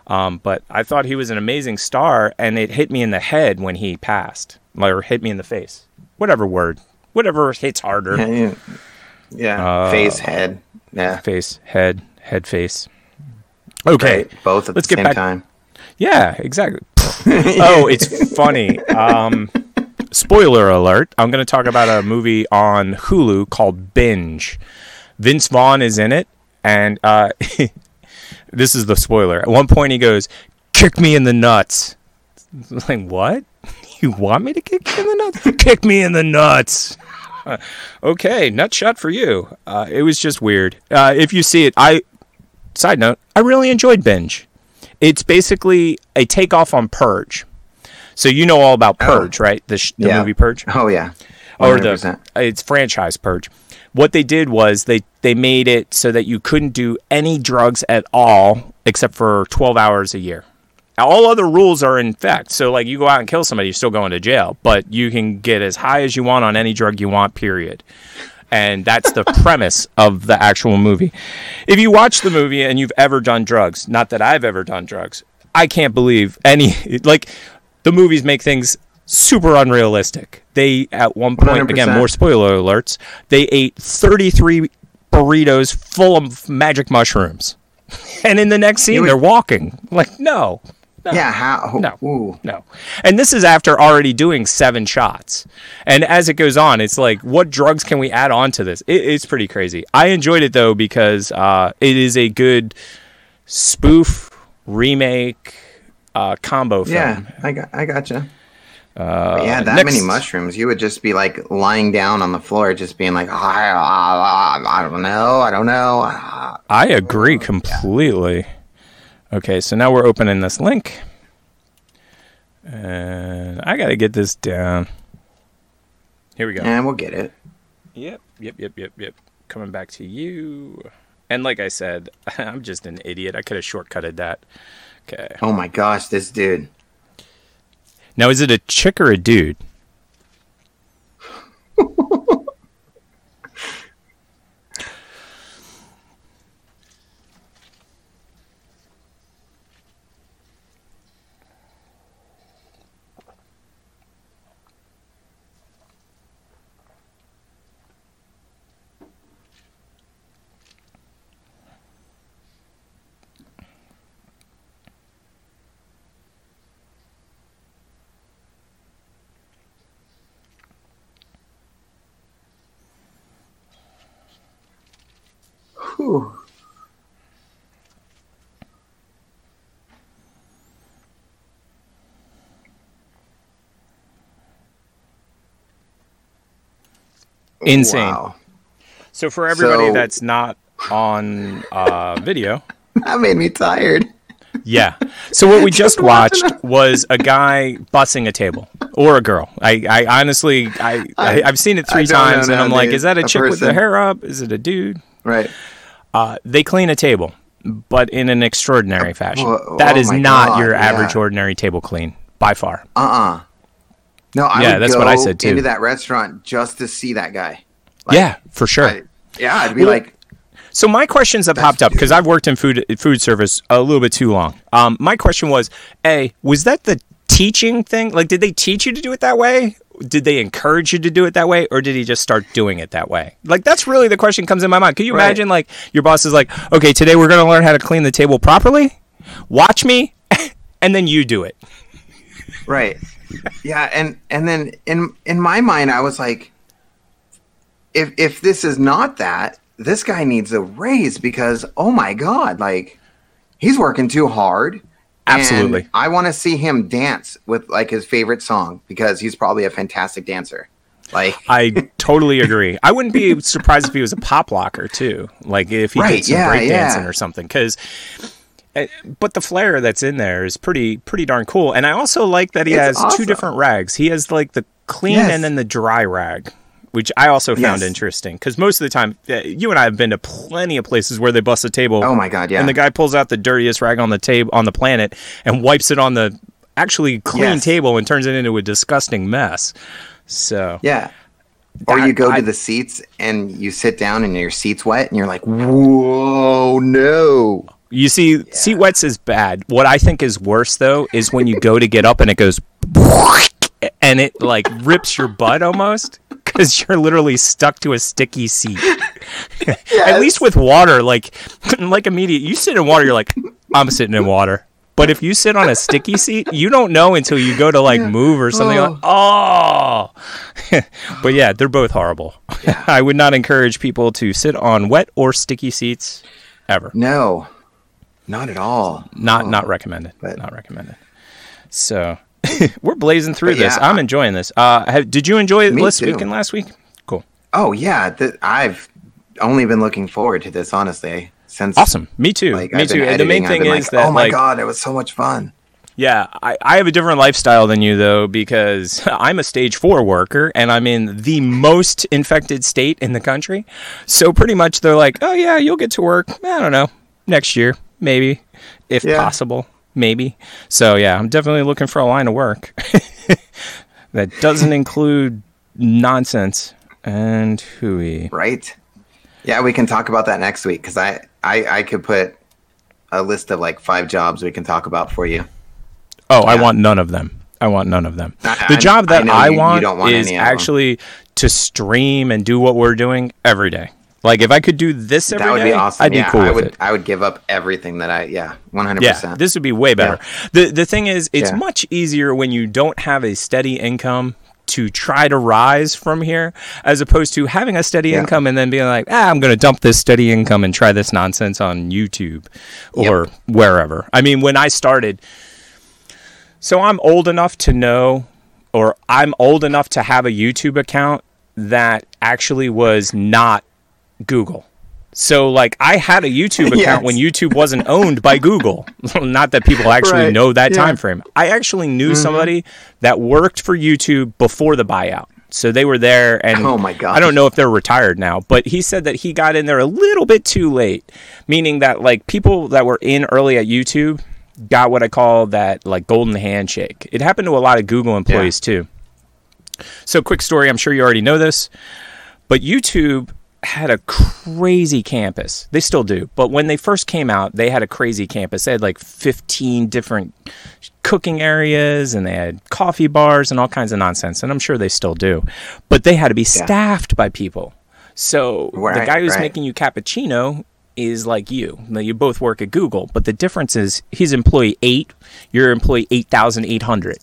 Um, but I thought he was an amazing star, and it hit me in the head when he passed, or hit me in the face. Whatever word, whatever hits harder. Yeah, yeah. Yeah. Uh, Face, head. Yeah. Face, head, head, face. Okay, Right. Both at Let's the get same back- time. Yeah, exactly. [laughs] oh, it's funny. Um, spoiler alert. I'm going to talk about a movie on Hulu called Binge. Vince Vaughn is in it, and uh, [laughs] this is the spoiler. At one point, he goes, "Kick me in the nuts." [laughs] Like what? You want me to kick you in the nuts? kick me in the nuts. [laughs] okay, nut shot for you. Uh, it was just weird. Uh, if you see it, I. Side note: I really enjoyed Binge. It's basically a takeoff on Purge. So you know all about Purge, right? The, sh- the Yeah. movie Purge Oh yeah. or the it's franchise purge. What they did was they they made it so that you couldn't do any drugs at all except for 12 hours a year. All other rules are in effect. So like you go out and kill somebody, you're still going to jail, but you can get as high as you want on any drug you want, period. And that's the [laughs] premise of the actual movie. If you watch the movie and you've ever done drugs, not that I've ever done drugs, I can't believe any [laughs] like the movies make things super unrealistic. they at one point again 100%. more spoiler alerts. They ate 33 burritos full of magic mushrooms, [laughs] and in the next scene would- they're walking. Like no, Yeah, how? No. Ooh. no. And this is after already doing seven shots. And as it goes on, it's like, what drugs can we add on to this? It, it's pretty crazy. I enjoyed it though because uh, it is a good spoof remake uh, combo film. Yeah, I got, I gotcha. Uh, yeah, that next- many mushrooms, you would just be like lying down on the floor, just being like, I, I, I, I don't know, I don't know. Ah. I agree completely. Okay, so now we're opening this link. And I got to get this down. Here we go. And we'll get it. Yep, yep, yep, yep, yep. Coming back to you. And like I said, [laughs] I'm just an idiot. I could have shortcutted that. Okay. Oh my gosh, this dude. Now, is it a chick or a dude? [laughs] Whew. Insane. Wow. So, for everybody So- that's not on uh, video, [laughs] That made me tired. yeah. So, what we [laughs] just watched was a guy bussing a table or a girl. I, I honestly, I, I, I've seen it three know times, and I'm like, is that a, A chick with the hair up? Is it a dude? Right. Uh, they clean a table, but in an extraordinary fashion. Whoa- that oh is not God, your average yeah. ordinary table clean by far. Uh-uh. No, I Yeah, would that's go what I said, too. into that restaurant just to see that guy. Like, yeah, for sure. I- yeah, I'd be Well, like, So my questions have popped up because I've worked in food food service a little bit too long. Um, my question was, a was that the teaching thing? Like, did they teach you to do it that way? Did they encourage you to do it that way, or did he just start doing it that way? Like, that's really the question comes in my mind. Can you Right. imagine, like, your boss is like, okay, today we're going to learn how to clean the table properly. Watch me, [laughs] and then you do it. right. Yeah, and and then in in my mind I was like if if this is not that, this guy needs a raise because oh my god, like he's working too hard. And Absolutely. I want to see him dance with like his favorite song because he's probably a fantastic dancer. Like I totally agree. I wouldn't be surprised if he was a pop locker too, like if he Right, did some yeah, breakdancing yeah. or something. Because, eh, but the flair that's in there is pretty pretty darn cool. And I also like that he It's has two different rags. He has like the clean Yes. and then the dry rag, which I also found Yes. interesting. Because most of the time, uh, you and I have been to plenty of places where they bust a table. oh my god, yeah. And the guy pulls out the dirtiest rag on the table on the planet and wipes it on the actually clean Yes. table and turns it into a disgusting mess. So Yeah. Or That- you go I- to the seats and you sit down and your seat's wet and you're like, whoa, no. You see, seat wets is bad. What I think is worse though is when you go to get up and it goes [laughs] and it like rips your butt almost [laughs] because you're literally stuck to a sticky seat. [laughs] At least with water, like [laughs] like immediate, you sit in water, you're like, I'm sitting in water. But if you sit on a sticky seat, you don't know until you go to like move or something. Like, oh, but yeah, they're both horrible. I would not encourage people to sit on wet or sticky seats ever. No, not at all. Not not recommended. but- not recommended. So [laughs] we're blazing through But this. yeah. I'm enjoying this. Uh, have, did you enjoy Me this too. week and last week? Cool. Oh, yeah. Th- I've only been looking forward to this, honestly, since. Awesome. Me too. Like, Me too. And the main thing is like, that oh my like god, it was so much fun. yeah, I, I have a different lifestyle than you though because [laughs] I'm a stage four worker and I'm in the most infected state in the country. So pretty much they're like, oh yeah, you'll get to work. I don't know next year maybe if Yeah. possible maybe. So yeah, I'm definitely looking for a line of work [laughs] that doesn't include nonsense and hooey. Right? Yeah, we can talk about that next week because I, I, I could put a list of like five jobs we can talk about for you. Oh, I want none of them. I want none of them. I- the I- job I that know I, you- you want, want is any of 'em. actually to stream and do what we're doing every day. Like if I could do this every that would day, be awesome. I'd be yeah, cool I with would. it. I would give up everything that I. Yeah, one hundred percent. this would be way better. The the thing is, it's Yeah. much easier when you don't have a steady income to try to rise from here, as opposed to having a steady Yeah. income and then being like, ah, I'm going to dump this steady income and try this nonsense on YouTube or wherever. I mean, when I started, so I'm old enough to know, or I'm old enough to have a YouTube account that actually was not Google. So like I had a YouTube [laughs] account Yes. when YouTube wasn't owned by Google. [laughs] Not that people actually Right. know that Yeah. Mm-hmm. time frame. I actually knew somebody that worked for YouTube before the buyout. So they were there and Oh my god. I don't know if they're retired now, but he said that he got in there a little bit too late, meaning that like people that were in early at YouTube got what I call that like golden handshake. It happened to a lot of Google employees too. So, quick story. I'm sure you already know this, but YouTube had a crazy campus. They still do, but when they first came out, they had a crazy campus. They had like 15 different cooking areas, and they had coffee bars and all kinds of nonsense. And I'm sure they still do, but they had to be staffed by people. So the guy who's right. making you cappuccino is like you. Now, You both work at Google, but the difference is he's employee eight, you're employee 8,800.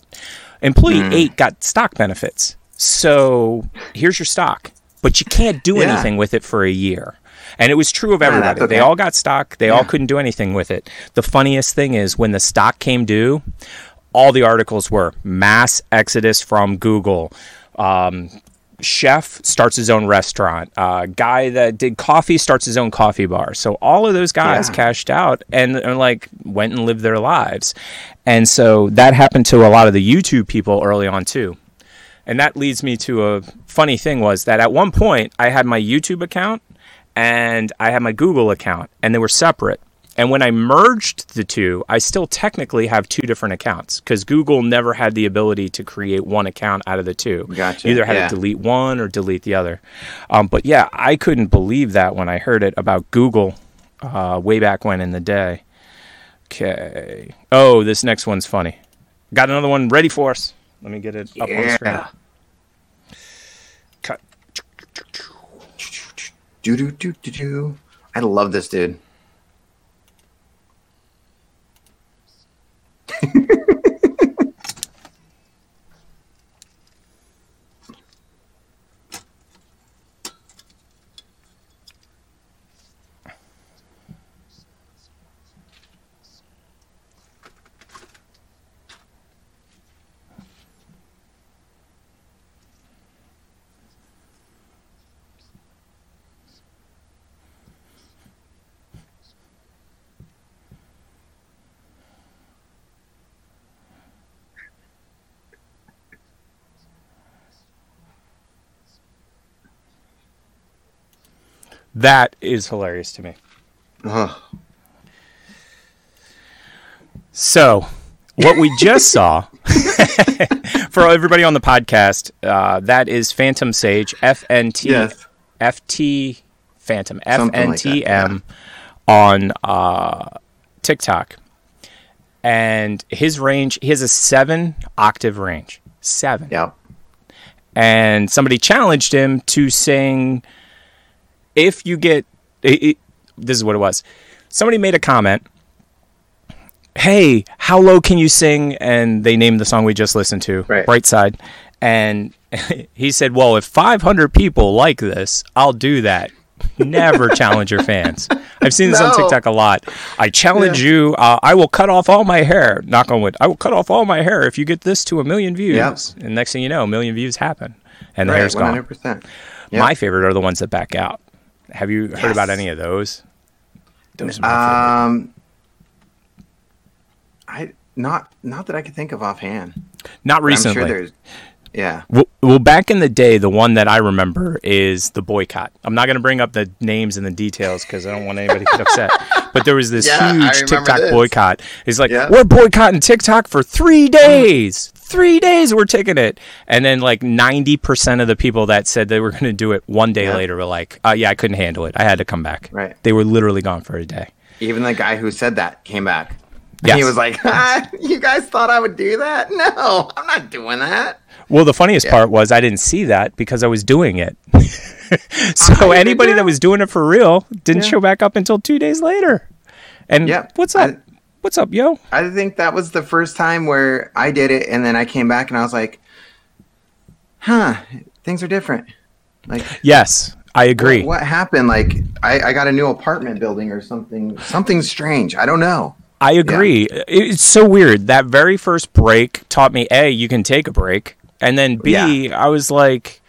Employee Hmm. eight got stock benefits. So here's your stock, but you can't do Yeah. anything with it for a year. And it was true of everybody. They okay. all got stock. They all couldn't do anything with it. The funniest thing is when the stock came due, all the articles were mass exodus from Google. Um, chef starts his own restaurant. Uh, guy that did coffee starts his own coffee bar. So all of those guys Yeah. cashed out and, and like went and lived their lives. And so that happened to a lot of the YouTube people early on too. And that leads me to a funny thing was that at one point I had my YouTube account and I had my Google account and they were separate. And when I merged the two, I still technically have two different accounts because Google never had the ability to create one account out of the two. Gotcha, You either had yeah. to delete one or delete the other. Um, but yeah, I couldn't believe that when I heard it about Google uh, way back when in the day. Okay. Oh, this next one's funny. Got another one ready for us. Let me get it up on the screen. Cut. Do do do do do. I love this dude. [laughs] That is hilarious to me. Ugh. So, what we just saw [laughs] for everybody on the podcast, uh, that is Phantom Sage, F N T F T Phantom F N T M on uh, TikTok, and his range he has a seven octave range, seven. Yep. and somebody challenged him to sing if you get it, it- this is what it was somebody made a comment hey how low can you sing and they named the song we just listened to Right. bright side and [laughs] he said well if 500 people like this i'll do that never [laughs] challenge your fans i've seen this on tiktok a lot i challenge you uh, i will cut off all my hair knock on wood i will cut off all my hair if you get this to a million views Yep. and next thing you know a million views happen and the Right. hair's One gone hundred percent. Yep. my favorite are the ones that back out. Have you heard about any of those? Those are my favorite. Um. I not not that I can think of offhand. Not I'm recently. sure there's. Yeah. well, well, back in the day, the one that I remember is the boycott. I'm not going to bring up the names and the details because I don't want anybody to get upset. [laughs] But there was this Yeah, huge TikTok this. boycott. It's like Yeah. we're boycotting TikTok for three days. Three days we're taking it, and then like 90 percent of the people that said they were going to do it one day Yeah. later were like, uh, "Yeah, I couldn't handle it. I had to come back." Right. They were literally gone for a day. Even the guy who said that came back. And Yes. he was like, ah, [laughs] "You guys thought I would do that? No, I'm not doing that." Well, the funniest part was I didn't see that because I was doing it. [laughs] so Ah, anybody that that? was doing it for real didn't Yeah. show back up until two days later. And Yeah, what's up? I- what's up, yo? I think that was the first time where I did it, and then I came back and I was like, "Huh, things are different." Like, Yes, I agree. What, what happened? Like, I, I got a new apartment building or something. Something strange. I don't know. I agree. It's so weird. That very first break taught me A, you can take a break. And then B, I Yeah. was like,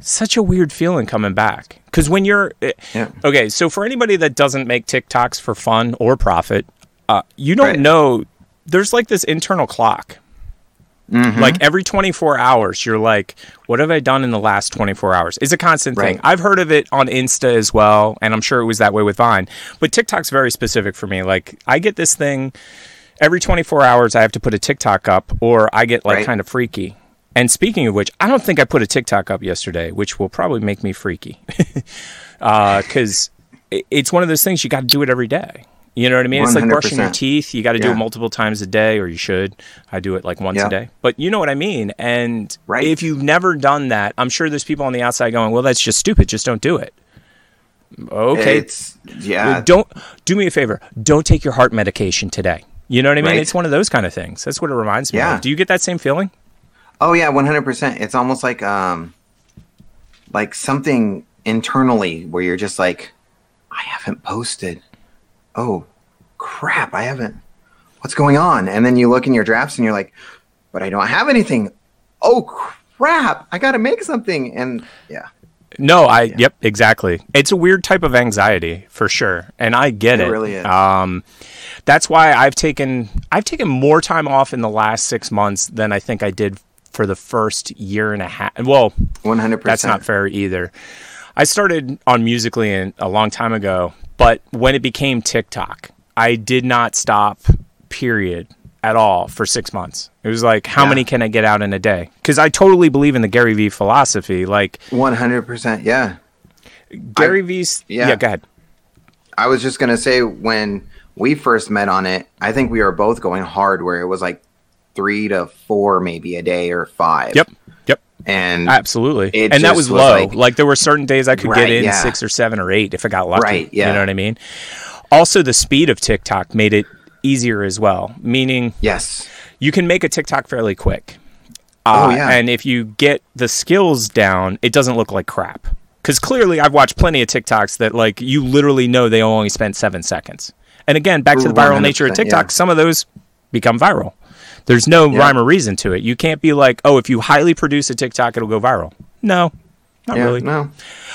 such a weird feeling coming back. Because when you're. eh, Yeah. Okay, so for anybody that doesn't make TikToks for fun or profit, uh, you don't Right. know. There's like this internal clock. Mm-hmm. Like every 24 hours, you're like, what have I done in the last 24 hours? It's a constant thing. I've heard of it on Insta as well, and I'm sure it was that way with Vine. But TikTok's very specific for me. Like, I get this thing every 24 hours, I have to put a TikTok up, or I get like Right. kind of freaky. And speaking of which, I don't think I put a TikTok up yesterday, which will probably make me freaky. [laughs] Because it's one of those things you got to do it every day. You know what I mean? It's like brushing your teeth. You got to do it multiple times a day, or you should. I do it like once Yeah. a day. But you know what I mean? And Right. if you've never done that, I'm sure there's people on the outside going, well, that's just stupid. Just don't do it. Okay. It's yeah. Well, don't do me a favor. Don't take your heart medication today. You know what I mean? Right. It's one of those kind of things. That's what it reminds me Yeah. of. Do you get that same feeling? Oh yeah, one hundred percent. It's almost like um, like something internally where you're just like, I haven't posted. Oh, crap! I haven't. What's going on? And then you look in your drafts and you're like, but I don't have anything. Oh crap! I got to make something. And yeah, No, I yep, exactly. It's a weird type of anxiety for sure, and I get it. It really is. Um, that's why I've taken I've taken more time off in the last six months than I think I did for the first year and a half. Well, one hundred percent. that's not fair either. I started on Musical.ly in, a long time ago, but when it became TikTok, I did not stop. Period. At all for six months. It was like, how Yeah. many can I get out in a day? Because I totally believe in the Gary Vee philosophy. Like One hundred percent. Yeah. Gary Vee's. yeah. yeah, go ahead. I was just gonna say when we first met on it, I think we were both going hard where it was like three to four maybe a day or five. Yep. And Absolutely. And that was was low. like- Like, there were certain days I could Right, get in yeah. six or seven or eight if I got lucky. Right, yeah. You know what I mean? Also, the speed of TikTok made it easier as well, meaning yes. you can make a TikTok fairly quick. Oh, Uh, yeah. And if you get the skills down, it doesn't look like crap. Because clearly, I've watched plenty of TikToks that, like, you literally know they only spent seven seconds. And again, back to the viral nature of TikTok, yeah. some of those become viral. There's no rhyme or reason to it. You can't be like, oh, if you highly produce a TikTok, it'll go viral. No, not Yeah. really. No.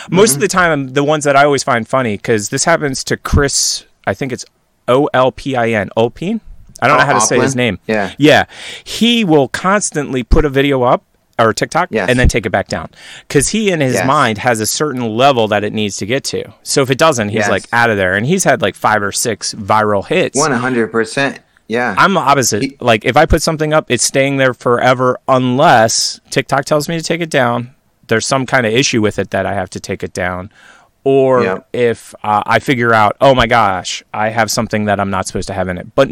Most of mm-hmm. the time, the ones that I always find funny because this happens to Chris. I think it's O L P I N. Olpin. I don't know Oh, how to say his name. Yeah. yeah. He will constantly put a video up or TikTok Yes. and then take it back down because he in his Yes. mind has a certain level that it needs to get to. So if it doesn't, he's Yes. like out of there. And he's had like five or six viral hits. One hundred percent. Yeah. I'm the opposite. like if I put something up, it's staying there forever unless TikTok tells me to take it down. There's some kind of issue with it that I have to take it down. Or Yeah. if uh, I figure out, oh my gosh, I have something that I'm not supposed to have in it. But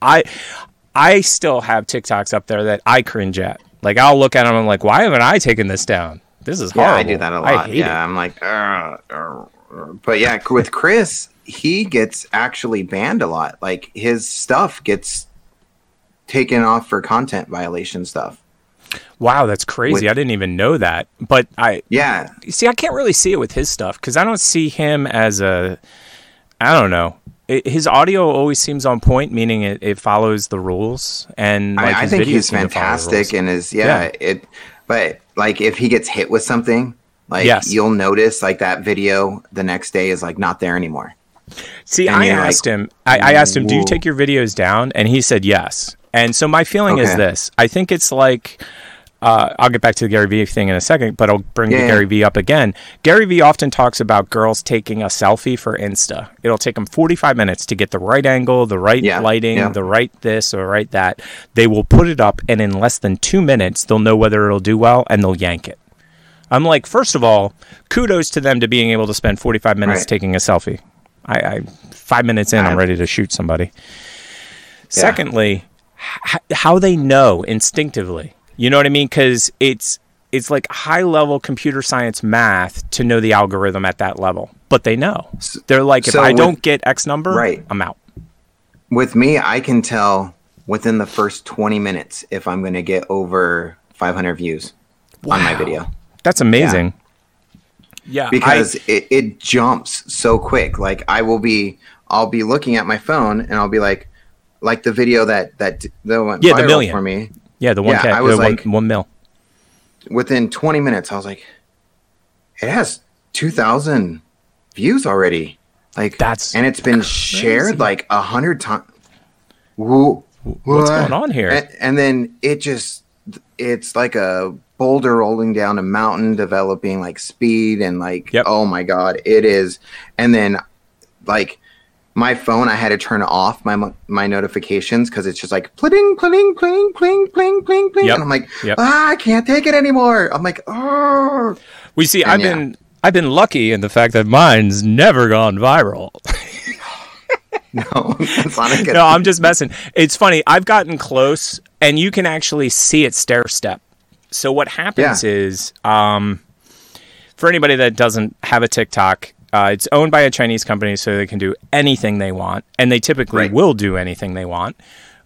I, I still have TikToks up there that I cringe at. Like I'll look at them, and I'm like, why haven't I taken this down? This is yeah. I do that a lot. yeah, it. I'm like, "Ugh, ugh, ugh." but yeah, with Chris, he gets actually banned a lot. Like his stuff gets taken off for content violation stuff. Wow, that's crazy. With- I didn't even know that. But I, Yeah, see, I can't really see it with his stuff because I don't see him as a. I don't know. It, his audio always seems on point, meaning it, it follows the rules. And like, I, I his think he's seem to follow the fantastic and is yeah, Yeah. it. But like if he gets hit with something, like Yes. you'll notice like that video the next day is like not there anymore. See, I asked like, him. I, I asked him, "Do you take your videos down?" And he said yes. And so my feeling is this: I think it's like. Uh, I'll get back to the Gary Vee thing in a second, but I'll bring yeah. Gary Vee up again. Gary Vee often talks about girls taking a selfie for Insta. It'll take them 45 minutes to get the right angle, the right Yeah, lighting, yeah. the right this or right that. They will put it up, and in less than two minutes, they'll know whether it'll do well, and they'll yank it. I'm like, first of all, kudos to them to being able to spend 45 minutes Right. taking a selfie. I, I five minutes in, I'm ready to shoot somebody. Secondly, h- how they know instinctively. You know what I mean? Because it's it's like high level computer science math to know the algorithm at that level, but they know. They're like, if so I with- don't get X number, Right. I'm out. With me, I can tell within the first 20 minutes if I'm going to get over 500 views on my video. That's amazing. Yeah, I- because it, it jumps so quick. Like I will be, I'll be looking at my phone and I'll be like, like the video that that that went Yeah, the million. for me. yeah, the one yeah, I was the one- like- one mil. Within 20 minutes, I was like, it has 2,000 views already. Like That's and it's been shared like a hundred times. What's What's going on here? And, and then it just, it's like a boulder rolling down a mountain, developing like speed and like, Yep. oh my God, it is. And then like my phone, I had to turn off my my notifications because it's just like pling, pling, pling, pling, pling, pling, pling. Yep. And I'm like, Yep. ah, I can't take it anymore. I'm like, oh. We see. And I've yeah. been I've been lucky in the fact that mine's never gone viral. [laughs] No, it's not a good no, I'm just messing. It's funny. I've gotten close, and you can actually see it stair step. So what happens Yeah. is, um, for anybody that doesn't have a TikTok, uh, it's owned by a Chinese company, so they can do anything they want, and they typically Right. will do anything they want.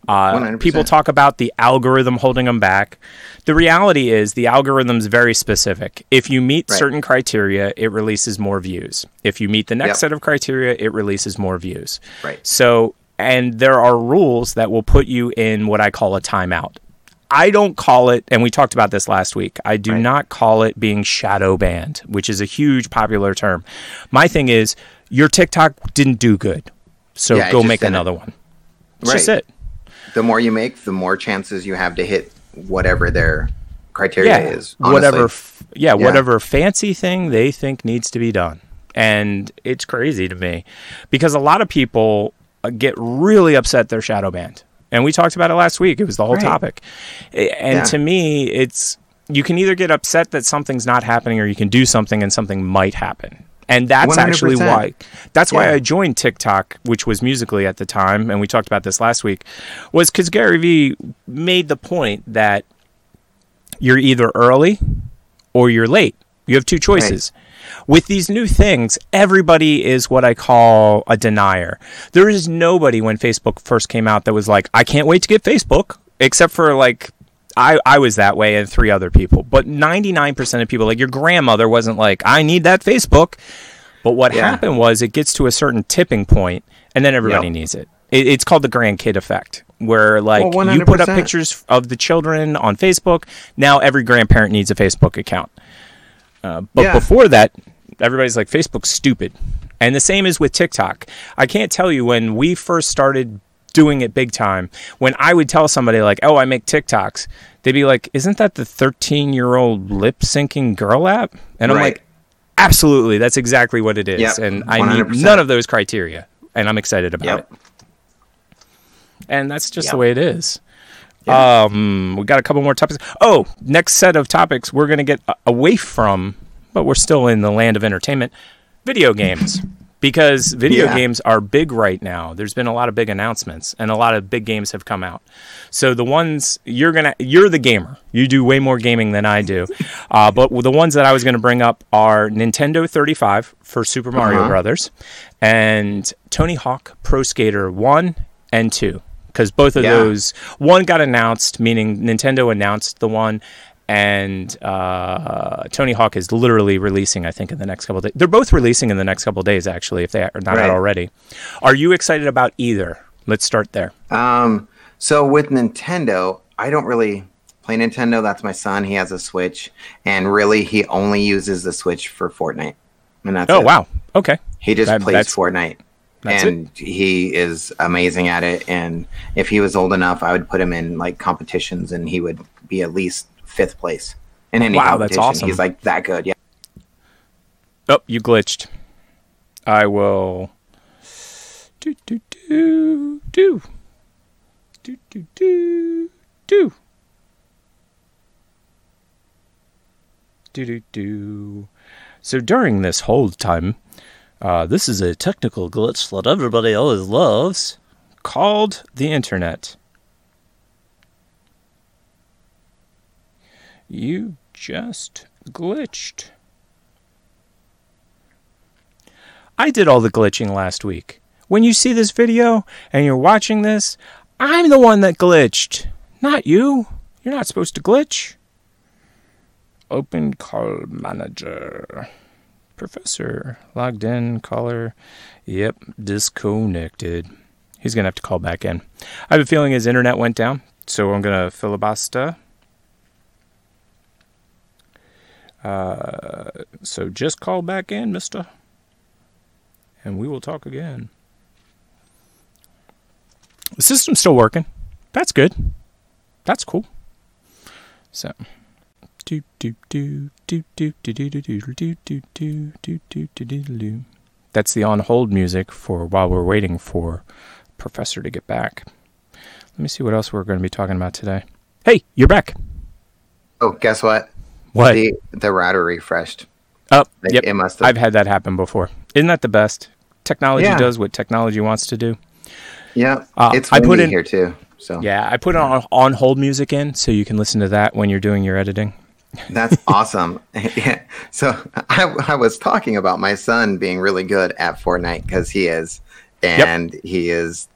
Uh, people talk about the algorithm holding them back. The reality is the algorithm is very specific. If you meet Right. certain criteria, it releases more views. If you meet the next Yep. set of criteria, it releases more views. Right. So, and there are rules that will put you in what I call a timeout. I don't call it, and we talked about this last week. I do Right. not call it being shadow banned, which is a huge popular term. My thing is, your TikTok didn't do good, so Yeah, go make another one. That's Right. just it. the more you make, the more chances you have to hit whatever their criteria yeah, is. honestly. whatever. Yeah, Yeah. whatever fancy thing they think needs to be done, and it's crazy to me because a lot of people uh, get really upset they're shadow banned, and we talked about it last week. It was the whole Right. topic, and Yeah. to me, it's you can either get upset that something's not happening, or you can do something and something might happen. And that's actually 100%. why. That's why Yeah. I joined TikTok, which was musical.ly at the time, and we talked about this last week. Was because Gary Vee made the point that you're either early or you're late. You have two choices. With these new things, everybody is what I call a denier. There is nobody when Facebook first came out that was like, I can't wait to get Facebook, except for like, I, I was that way and three other people. But 99% of people, like your grandmother, wasn't like, I need that Facebook. But what Yeah. happened was it gets to a certain tipping point and then everybody Yep. needs it. it. It's called the grandkid effect, where like Well, you put up pictures of the children on Facebook. Now every grandparent needs a Facebook account. Uh, but Yeah. before that, everybody's like, Facebook's stupid. And the same is with TikTok. I can't tell you when we first started doing it big time, when I would tell somebody, like, oh, I make TikToks, they'd be like, isn't that the 13 year old lip syncing girl app? And I'm like, absolutely. That's exactly what it is. Yep, and I need 100%. none of those criteria. And I'm excited about Yep. it. And that's just Yep. the way it is. Um, we got a couple more topics. Oh, next set of topics we're going to get away from, but we're still in the land of entertainment, video games. [laughs] Because video Yeah. games are big right now. There's been a lot of big announcements and a lot of big games have come out. So the ones you're to you're the gamer. You do way more gaming than I do. [laughs] Uh, but the ones that I was to bring up are Nintendo 35 for Super Mario Uh-huh. Brothers and Tony Hawk Pro Skater 1 and 2 because both of Yeah. those one got announced, meaning Nintendo announced the one, and uh, Tony Hawk is literally releasing. I think in the next couple of days. They're both releasing in the next couple of days, actually, if they are not Right. already. Are you excited about either? Let's start there. Um, so with Nintendo, I don't really play Nintendo. That's my son. He has a Switch, and really, he only uses the Switch for Fortnite. And that's Oh it. wow, okay. He just That- plays Fortnite. and he is amazing at it. And if he was old enough, I would put him in like competitions, and he would be at least fifth place in any Wow, that's competition. awesome. He's like that good. Yeah. Oh, you glitched. I will. Do do do do do do do do do do do. So during this hold time, uh, this is a technical glitch that everybody always loves. called the internet. You just glitched. I did all the glitching last week. When you see this video and you're watching this, I'm the one that glitched, not you. You're not supposed to glitch. Open call manager. Professor logged in, caller. Yep, disconnected. He's going to have to call back in. I have a feeling his internet went down, so I'm going to filibuster. Uh, so just call back in, mister, and we will talk again. The system's still working. That's good. That's cool. So, do do do do do do do do do do do do do do do do. That's the on hold music for while we're waiting for Professor to get back. Let me see what else we're going to be talking about today. Hey, you're back. Oh, guess what? What? The the router refreshed. Oh, Like, yep. It must have. I've had that happen before. Isn't that the best? Technology Yeah. does what technology wants to do. yeah, uh, it's I put in- here too. So Yeah, I put on on hold music in so you can listen to that when you're doing your editing. That's [laughs] awesome. [laughs] yeah. So I, I was talking about my son being really good at Fortnite because he is, and he is.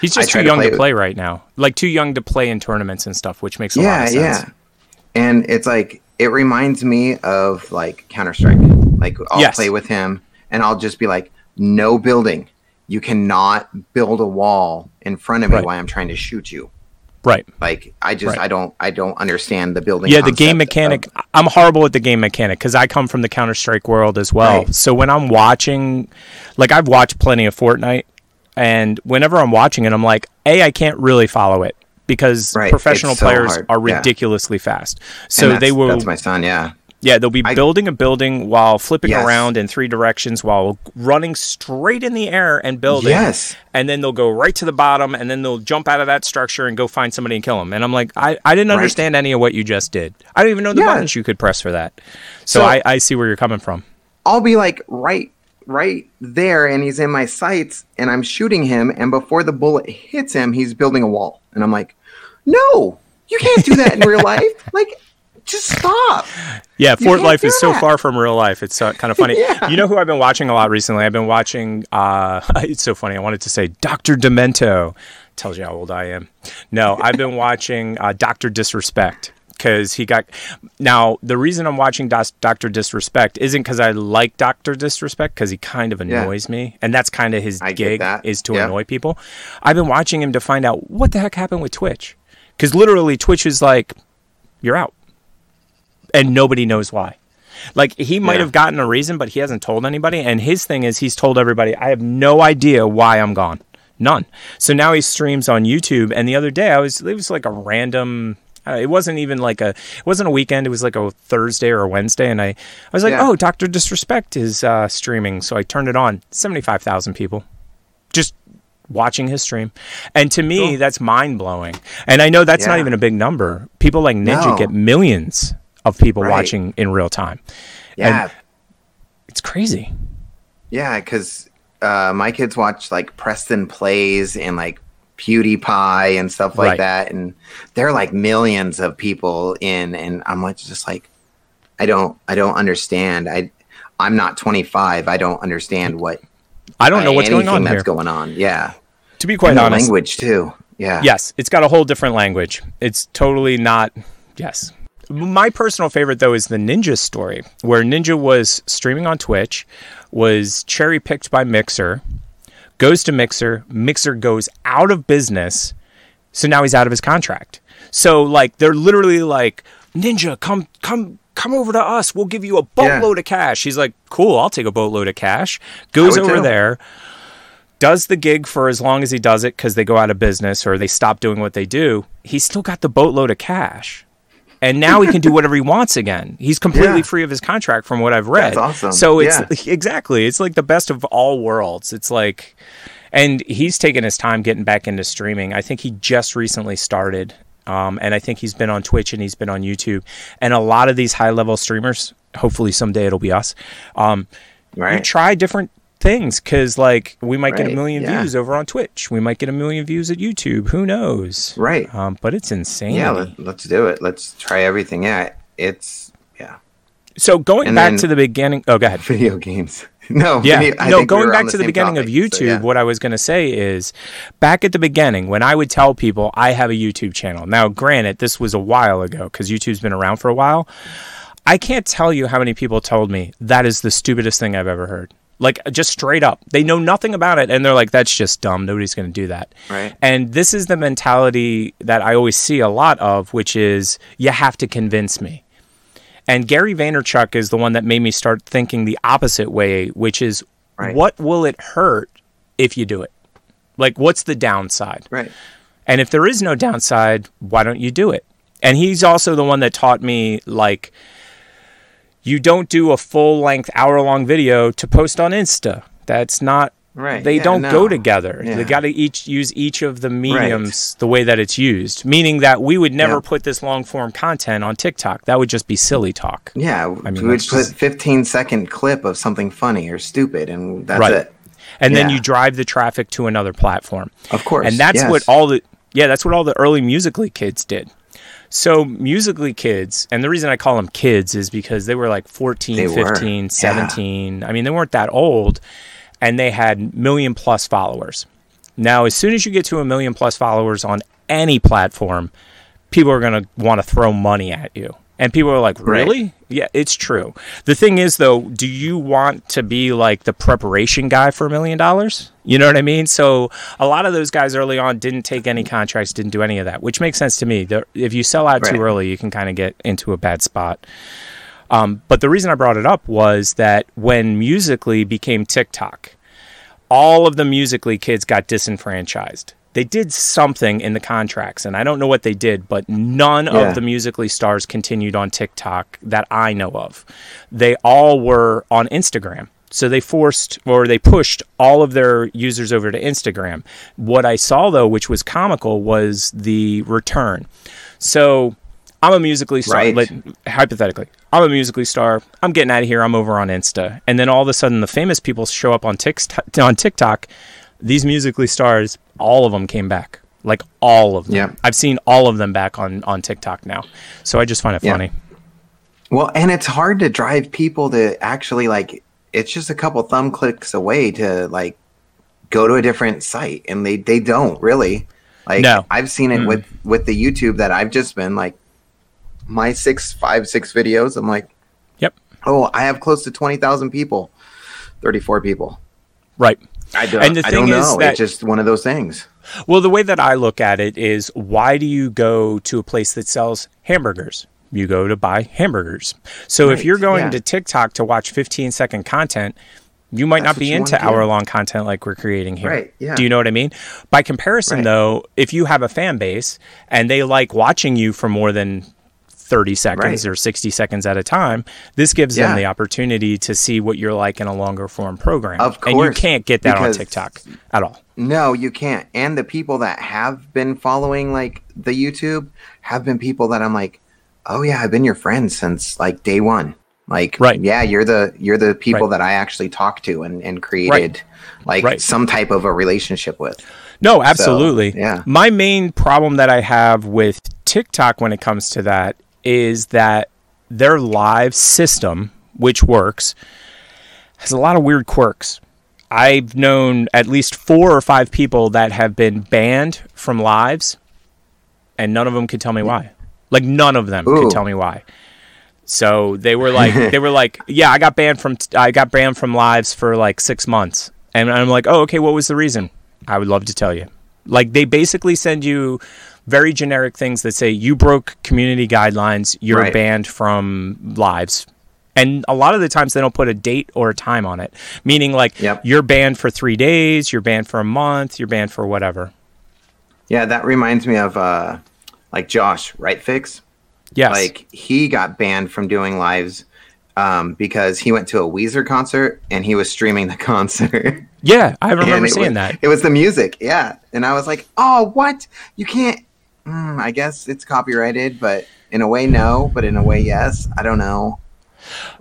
He's just too young to play play, right now. Like too young to play in tournaments and stuff, which makes a lot of sense. yeah. And it's like it reminds me of like Counter Strike. Like I'll Yes. play with him, and I'll just be like, "No building. You cannot build a wall in front of me Right. while I'm trying to shoot you." Right. Like I just Right. I don't I don't understand the building. Yeah, the game mechanic. of- I'm horrible at the game mechanic because I come from the Counter Strike world as well. Right. So when I'm watching, like I've watched plenty of Fortnite, and whenever I'm watching it, I'm like, a I can't really follow it because Right, professional so players hard, are yeah. ridiculously fast. So they will. That's my son. Yeah. Yeah, they'll be I- building a building while flipping Yes. around in three directions while running straight in the air and building. Yes. And then they'll go right to the bottom and then they'll jump out of that structure and go find somebody and kill them. And I'm like, I, I didn't Right. understand any of what you just did. I don't even know the Yeah. buttons you could press for that. So, So- I, I see where you're coming from. I'll be like right right there and he's in my sights and I'm shooting him and before the bullet hits him he's building a wall and I'm like no you can't do that in real life [laughs] like just stop Yeah, You Fort Life is so that. far from real life. It's uh, kind of funny. [laughs] Yeah. You know who I've been watching a lot recently? I've been watching. Uh, [laughs] it's so funny. I wanted to say Doctor Demento. Tells you how old I am. No, I've been watching uh, Doctor Disrespect because he got. Now the reason I'm watching Doctor Disrespect isn't because I like Doctor Disrespect because he kind of Yeah. annoys me, and that's kind of his I gig is to Yeah. annoy people. I've been watching him to find out what the heck happened with Twitch because literally Twitch is like, you're out and nobody knows why. Like he might Yeah. have gotten a reason, but he hasn't told anybody. And his thing is he's told everybody, I have no idea why I'm gone. None. So now he streams on YouTube. And the other day I was it was like a random uh, it wasn't even like a it wasn't a weekend, it was like a Thursday or a Wednesday and I I was like, Yeah. "Oh, Dr. Disrespect is uh streaming." So I turned it on. 75,000 people. Just watching his stream. And to me, that's mind-blowing. And I know that's not even a big number. People like Ninja No. get millions of people Right. watching in real time. yeah It's crazy. yeah because uh, my kids watch like Preston plays and like PewDiePie and stuff like Right. that and they're like millions of people in and I'm like just like I don't I don't understand I I'm not 25 I don't understand what I don't know what's going on that's here. going on yeah to be quite and honest, language too. Yeah. yes, it's got a whole different language. It's totally not. Yes. My personal favorite though is the Ninja story, where Ninja was streaming on Twitch, was cherry picked by Mixer, goes to Mixer, Mixer goes out of business, so now he's out of his contract. So like they're literally like, Ninja, come come come over to us. We'll give you a boatload of cash. He's like, cool, I'll take a boatload of cash. Goes over too. there, does the gig for as long as he does it because they go out of business or they stop doing what they do. He's still got the boatload of cash. And now he can do [laughs] whatever he wants again. He's completely Yeah. free of his contract from what I've read. That's awesome. So it's Yeah. exactly, it's like the best of all worlds. It's like and he's taken his time getting back into streaming. I think he just recently started. Um, and I think he's been on Twitch and he's been on YouTube. And a lot of these high level streamers, hopefully someday it'll be us. Um, you try different things because like we might get a million yeah. views over on Twitch. We might get a million views at YouTube. Who knows? Right. Um, but it's insane. Yeah, let, let's do it. Let's try everything. Yeah, it's yeah. so going And back to the beginning. Oh, go ahead. [laughs] Video games. No, Yeah, no. think we Going were back to the same beginning of topic, so YouTube, yeah. what I was going to say is, back at the beginning when I would tell people I have a YouTube channel. Now, granted, this was a while ago because YouTube's been around for a while. I can't tell you how many people told me that is the stupidest thing I've ever heard. Like just straight up, they know nothing about it, and they're like, "That's just dumb. Nobody's going to do that." Right. And this is the mentality that I always see a lot of, which is you have to convince me. And Gary Vaynerchuk is the one that made me start thinking the opposite way, which is Right. what will it hurt if you do it? Like, what's the downside? right. And if there is no downside, why don't you do it? And he's also the one that taught me, like, you don't do a full length hour long video to post on Insta. That's not, Right, they yeah, don't no. go together. They got to each use each of the mediums the way that it's used, meaning that we would never Yeah. put this long form content on TikTok. That would just be silly talk. Yeah, I mean, we would put just- 15 second clip of something funny or stupid, and that's Right. it. and then you drive the traffic to another platform. Of course, And that's yes. what all the yeah, that's what all the early musical.ly kids did. So musical.ly kids, and the reason I call them kids is because they were like 14, They were, 15, yeah. 17. I mean, they weren't that old and they had million plus followers. Now, as soon as you get to a million plus followers on any platform, people are going to want to throw money at you. And people are like, Right. really? Yeah, it's true. The thing is, though, do you want to be like the preparation guy for a million dollars? You know what I mean? So a lot of those guys early on didn't take any contracts, didn't do any of that, which makes sense to me. If you sell out too early, you can kind of get into a bad spot. Um, but the reason I brought it up was that when Musical.ly became TikTok, all of the Musical.ly kids got disenfranchised. They did something in the contracts, and I don't know what they did, but none Yeah. of the Musical.ly stars continued on TikTok that I know of. They all were on Instagram. So they forced or they pushed all of their users over to Instagram. What I saw though, which was comical, was the return. So I'm a musical.ly star. Right. Like, hypothetically, I'm a musical.ly star. I'm getting out of here. I'm over on Insta, and then all of a sudden, the famous people show up on TikTok. On TikTok, these musical.ly stars, all of them came back. Like all of them. Yeah. I've seen all of them back on on TikTok now. So I just find it Yeah. funny. Well, and it's hard to drive people to actually like. It's just a couple thumb clicks away to like go to a different site, and they they don't really. Like No. I've seen it with with the YouTube that I've just been like my six five six videos. I'm like, Yep. oh, I have close to twenty thousand people, thirty four people. Right. I don't. And the I thing don't is know. that- it's just one of those things. Well, the way that I look at it is why do you go to a place that sells hamburgers? You go to buy hamburgers. So if you're going yeah. to TikTok to watch 15 second content, you might That's not be into hour long content like we're creating here. Right, yeah. Do you know what I mean? By comparison, Right. though, if you have a fan base and they like watching you for more than 30 seconds Right. or 60 seconds at a time, this gives Yeah. them the opportunity to see what you're like in a longer form program. Of And you can't get that on TikTok at all. No, you can't. And the people that have been following like the YouTube have been people that I'm like, oh yeah, I've been your friend since like day one. Like, Right. yeah, you're the you're the people Right. that I actually talked to and and created like Right. some type of a relationship with. No, absolutely. yeah. My main problem that I have with TikTok when it comes to that is that their live system, which works, has a lot of weird quirks. I've known at least four or five people that have been banned from lives, and none of them could tell me why. Like none of them Ooh. could tell me why. So they were like, [laughs] they were like, yeah, I got banned from, I got banned from lives for like six months, and I'm like, oh, okay, what was the reason? I would love to tell you. Like they basically send you very generic things that say you broke community guidelines, you're Right. banned from lives. And a lot of the times they don't put a date or a time on it, meaning like Yep. you're banned for three days, you're banned for a month, you're banned for whatever. Yeah, that reminds me of uh like Josh, right fix? Yes. Like he got banned from doing lives um because he went to a Weezer concert and he was streaming the [laughs] concert. yeah, I remember seeing was, that. It was the music, yeah. And I was like, oh, what? You can't. Mm, I guess it's copyrighted, but in a way, no. But in a way, yes. I don't know.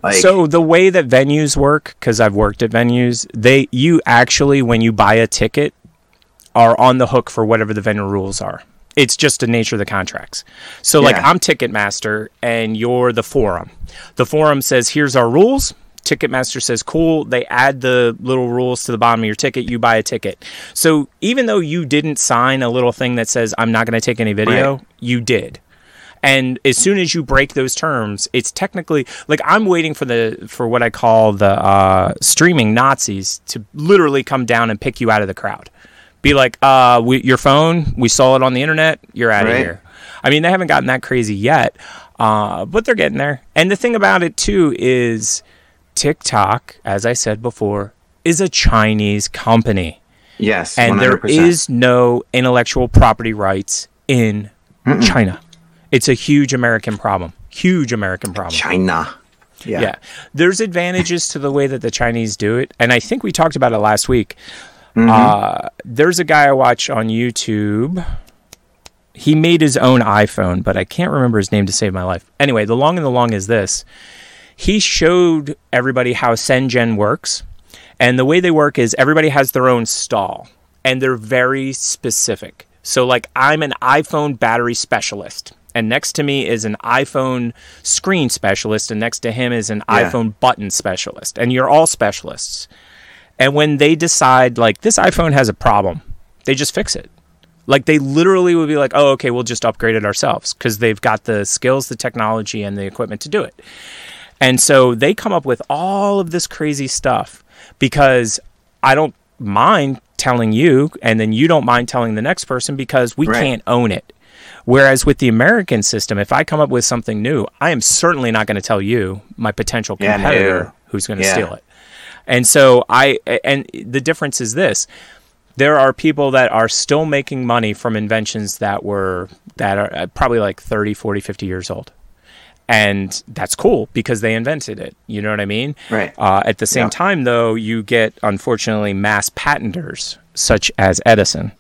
Like, so the way that venues work, because I've worked at venues, they you actually when you buy a ticket are on the hook for whatever the venue rules are. It's just the nature of the contracts. So like I'm Ticketmaster and you're the forum. The forum says here's our rules. Ticketmaster says cool. They add the little rules to the bottom of your ticket. You buy a ticket. So even though you didn't sign a little thing that says I'm not going to take any video, Right. you did and as soon as you break those terms it's technically like i'm waiting for the for what i call the uh, streaming nazis to literally come down and pick you out of the crowd be like uh we, your phone we saw it on the internet you're out of Right. here i mean they haven't gotten that crazy yet uh, but they're getting there and the thing about it too is tiktok as i said before is a chinese company yes, and 100%. there is no intellectual property rights in China. It's a huge American problem. Huge American problem. China. Yeah. Yeah. There's advantages to the way that the Chinese do it. And I think we talked about it last week. Mm-hmm. Uh, there's a guy I watch on YouTube. He made his own iPhone, but I can't remember his name to save my life. Anyway, the long and the long is this. He showed everybody how Shenzhen works. And the way they work is everybody has their own stall, and they're very specific. So, like, I'm an iPhone battery specialist, and next to me is an iPhone screen specialist, and next to him is an Yeah. iPhone button specialist, and you're all specialists. And when they decide, like, this iPhone has a problem, they just fix it. Like, they literally would be like, oh, okay, we'll just upgrade it ourselves because they've got the skills, the technology, and the equipment to do it. And so they come up with all of this crazy stuff because I don't mind telling you, and then you don't mind telling the next person because we Right. can't own it. Whereas with the American system, if I come up with something new, I am certainly not going to tell you, my potential competitor, no. who's going to Yeah. steal it. And so I, and the difference is this there are people that are still making money from inventions that were that are uh, probably like 30 40 50 years old and that's cool because they invented it you know what i mean Right. uh, at the same Yeah. time though you get unfortunately mass patenters such as edison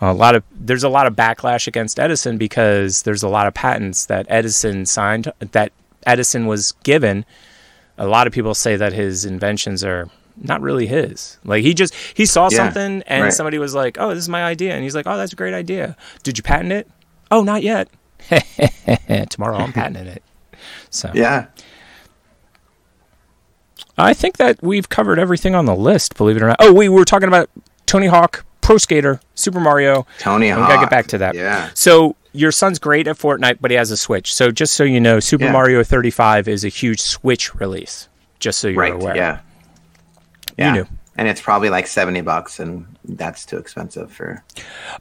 a lot of there's a lot of backlash against edison because there's a lot of patents that edison signed that edison was given a lot of people say that his inventions are not really his. Like he just he saw Yeah, something and right. somebody was like, "Oh, this is my idea," and he's like, "Oh, that's a great idea. Did you patent it?" "Oh, not yet." [laughs] Tomorrow I'm patenting it. So Yeah. I think that we've covered everything on the list. Believe it or not. Oh, we were talking about Tony Hawk, Pro Skater, Super Mario. Tony We Hawk. gotta get back to that. Yeah. So your son's great at Fortnite, but he has a Switch. So just so you know, Super Yeah. Mario 35 is a huge Switch release. Just so you're Right. aware. Yeah. Yeah. knew. And it's probably like 70 bucks, and that's too expensive for.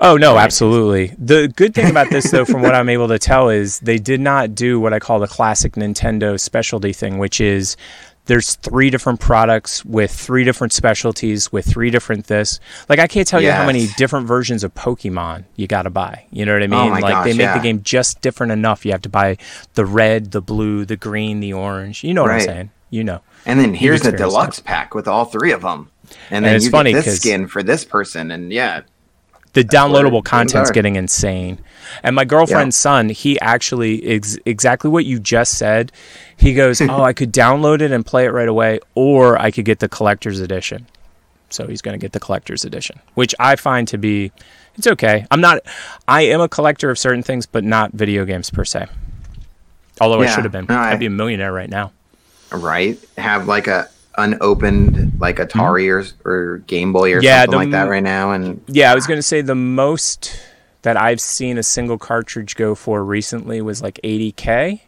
Oh no, absolutely. The good thing about this, though, from what I'm able to tell, is they did not do what I call the classic Nintendo specialty thing, which is there's three different products with three different specialties with three different this. Like I can't tell you how many different versions of Pokemon you got to buy. You know what I oh mean? Oh like they make yeah. the game just different enough. You have to buy the red, the blue, the green, the orange. You know what I'm saying? You know. And then here's the deluxe pack with all three of them. And then it's you funny this skin for this person, and yeah, the downloadable content's getting insane. And my girlfriend's son, he actually ex- exactly what you just said. He goes, [laughs] "Oh, I could download it and play it right away, or I could get the collector's edition." So he's going to get the collector's edition, which I find to be it's okay. I'm not I am a collector of certain things, but not video games per se. Although I should have been. no, I- I'd be a millionaire right now. right? Have like a unopened like mm-hmm. Atari or, or Game Boy or? Yeah, something the like that right now, and Yeah, I was going to say the most that I've seen a single cartridge go for recently was like 80k,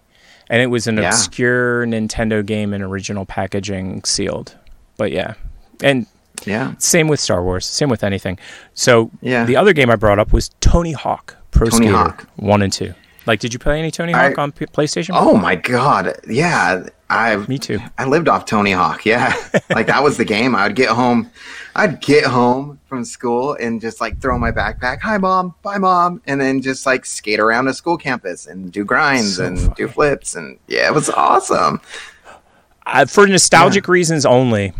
and it was an Yeah. obscure Nintendo game in original packaging, sealed. But yeah, and yeah, same with Star Wars, same with anything. So Yeah. the other game I brought up was Tony Hawk Pro Tony Skater Hawk. One and Two. Like, did you play any Tony I- Hawk on P- PlayStation? Oh my god, yeah, I Me too. I lived off Tony Hawk. Yeah, [laughs] like that was the game. I would get home, I'd get home from school and just like throw my backpack. Hi mom, bye mom, and then just like skate around the school campus and do grinds So and fun. do flips and yeah, it was awesome. uh, for nostalgic reasons only,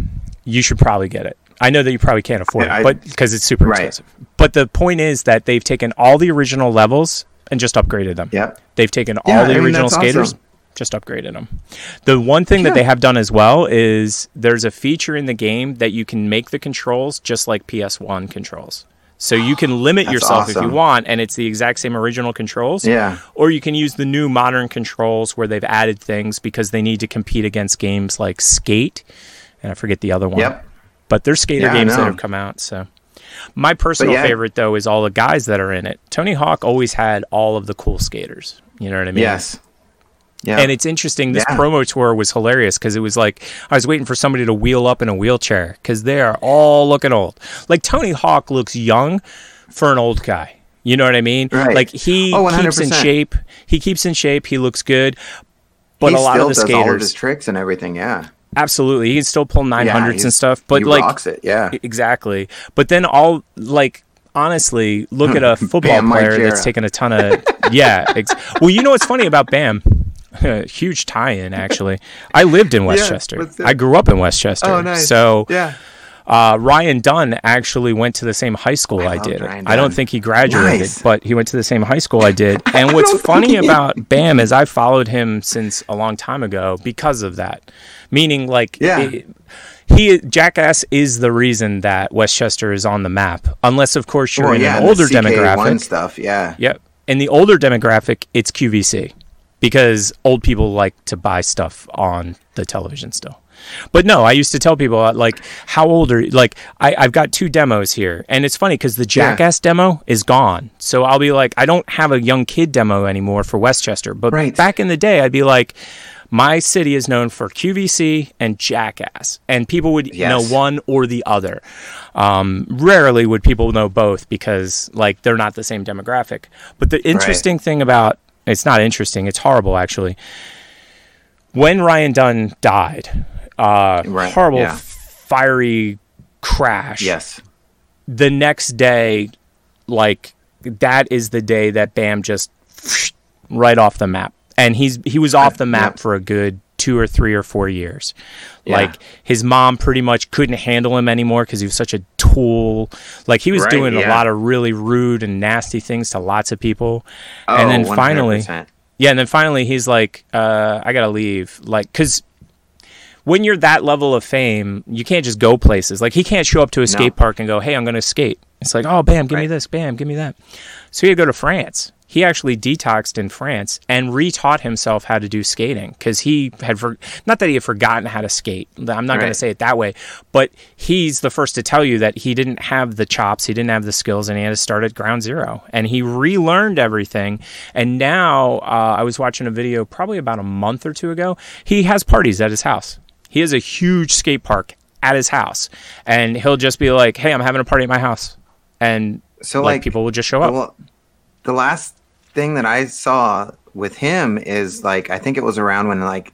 you should probably get it. I know that you probably can't afford I- it, but because it's super Right. expensive. But the point is that they've taken all the original levels and just upgraded them. Yeah, They've taken Yeah, all the I mean, original skaters awesome. Just upgraded them. The one thing that they have done as well is there's a feature in the game that you can make the controls just like PS1 controls. So you can [gasps] limit yourself if you want, and it's the exact same original controls. Yeah. Or you can use the new modern controls where they've added things because they need to compete against games like Skate, and I forget the other one. Yep. But there's skater Yeah, games that have come out. So my personal yeah. favorite though is all the guys that are in it. Tony Hawk always had all of the cool skaters. You know what I mean? Yes. Yeah. And it's interesting. This Yeah. promo tour was hilarious because it was like I was waiting for somebody to wheel up in a wheelchair because they are all looking old. Like Tony Hawk looks young for an old guy. You know what I mean? Right. Like he Oh, keeps in shape. He keeps in shape. He looks good. But he a lot of the does all of his skaters, tricks and everything. Yeah. absolutely, he can still pull 900s Yeah, and stuff. But he like, rocks it. Yeah. exactly. But then all like honestly, look hmm. at a football Bam player that's taken a ton of yeah. Ex- well, you know what's funny about Bam? [laughs] Huge tie-in, actually. I lived in [laughs] Westchester. what's that? I grew up in Westchester. Oh, nice. So Yeah. uh, Ryan Dunn actually went to the same high school I, loved did. I don't think he graduated, Nice. but he went to the same high school I did. [laughs] And what's funny about Bam is I followed him since a long time ago because of that. Meaning, like, Yeah. it- he Jackass is the reason that Westchester is on the map. Unless, of course, you're Well, in yeah. an and the older CK1 demographic. stuff. Yeah. Yep. In the older demographic, it's QVC because old people like to buy stuff on the television still. But no, I used to tell people uh, like, how old are you? Like, I, I've got two demos here, and it's funny because the Jackass demo is gone. So I'll be like, I don't have a young kid demo anymore for Westchester. But Right. back in the day, I'd be like, my city is known for QVC and Jackass, and people would Yes. know one or the other. Um, rarely would people know both because like they're not the same demographic. But the interesting thing about it's not interesting; it's horrible actually. When Ryan Dunn died, uh, Right, horrible yeah. fiery crash. Yes. The next day, like that is the day that Bam just right off the map, and he's he was off the map yeah. for a good two or three or four years. Yeah. Like his mom pretty much couldn't handle him anymore because he was such a tool. Like he was Right, doing a lot of really rude and nasty things to lots of people. Oh, and then finally, 100%. yeah, and then finally he's like, uh, I gotta leave. Like, cause when you're that level of fame, you can't just go places. Like he can't show up to a skate park and go, Hey, I'm gonna skate. It's like, oh bam, give me this, bam, give me that. So he had to go to France. He actually detoxed in France and retaught himself how to do skating because he had for not that he had forgotten how to skate. I'm not going to say it that way, but he's the first to tell you that he didn't have the chops, he didn't have the skills, and he had to start at ground zero. And he relearned everything. And now uh, I was watching a video probably about a month or two ago. He has parties at his house. He has a huge skate park at his house, and he'll just be like, "Hey, I'm having a party at my house," and So like, like people will just show up. Well, the last thing that I saw with him is like I think it was around when like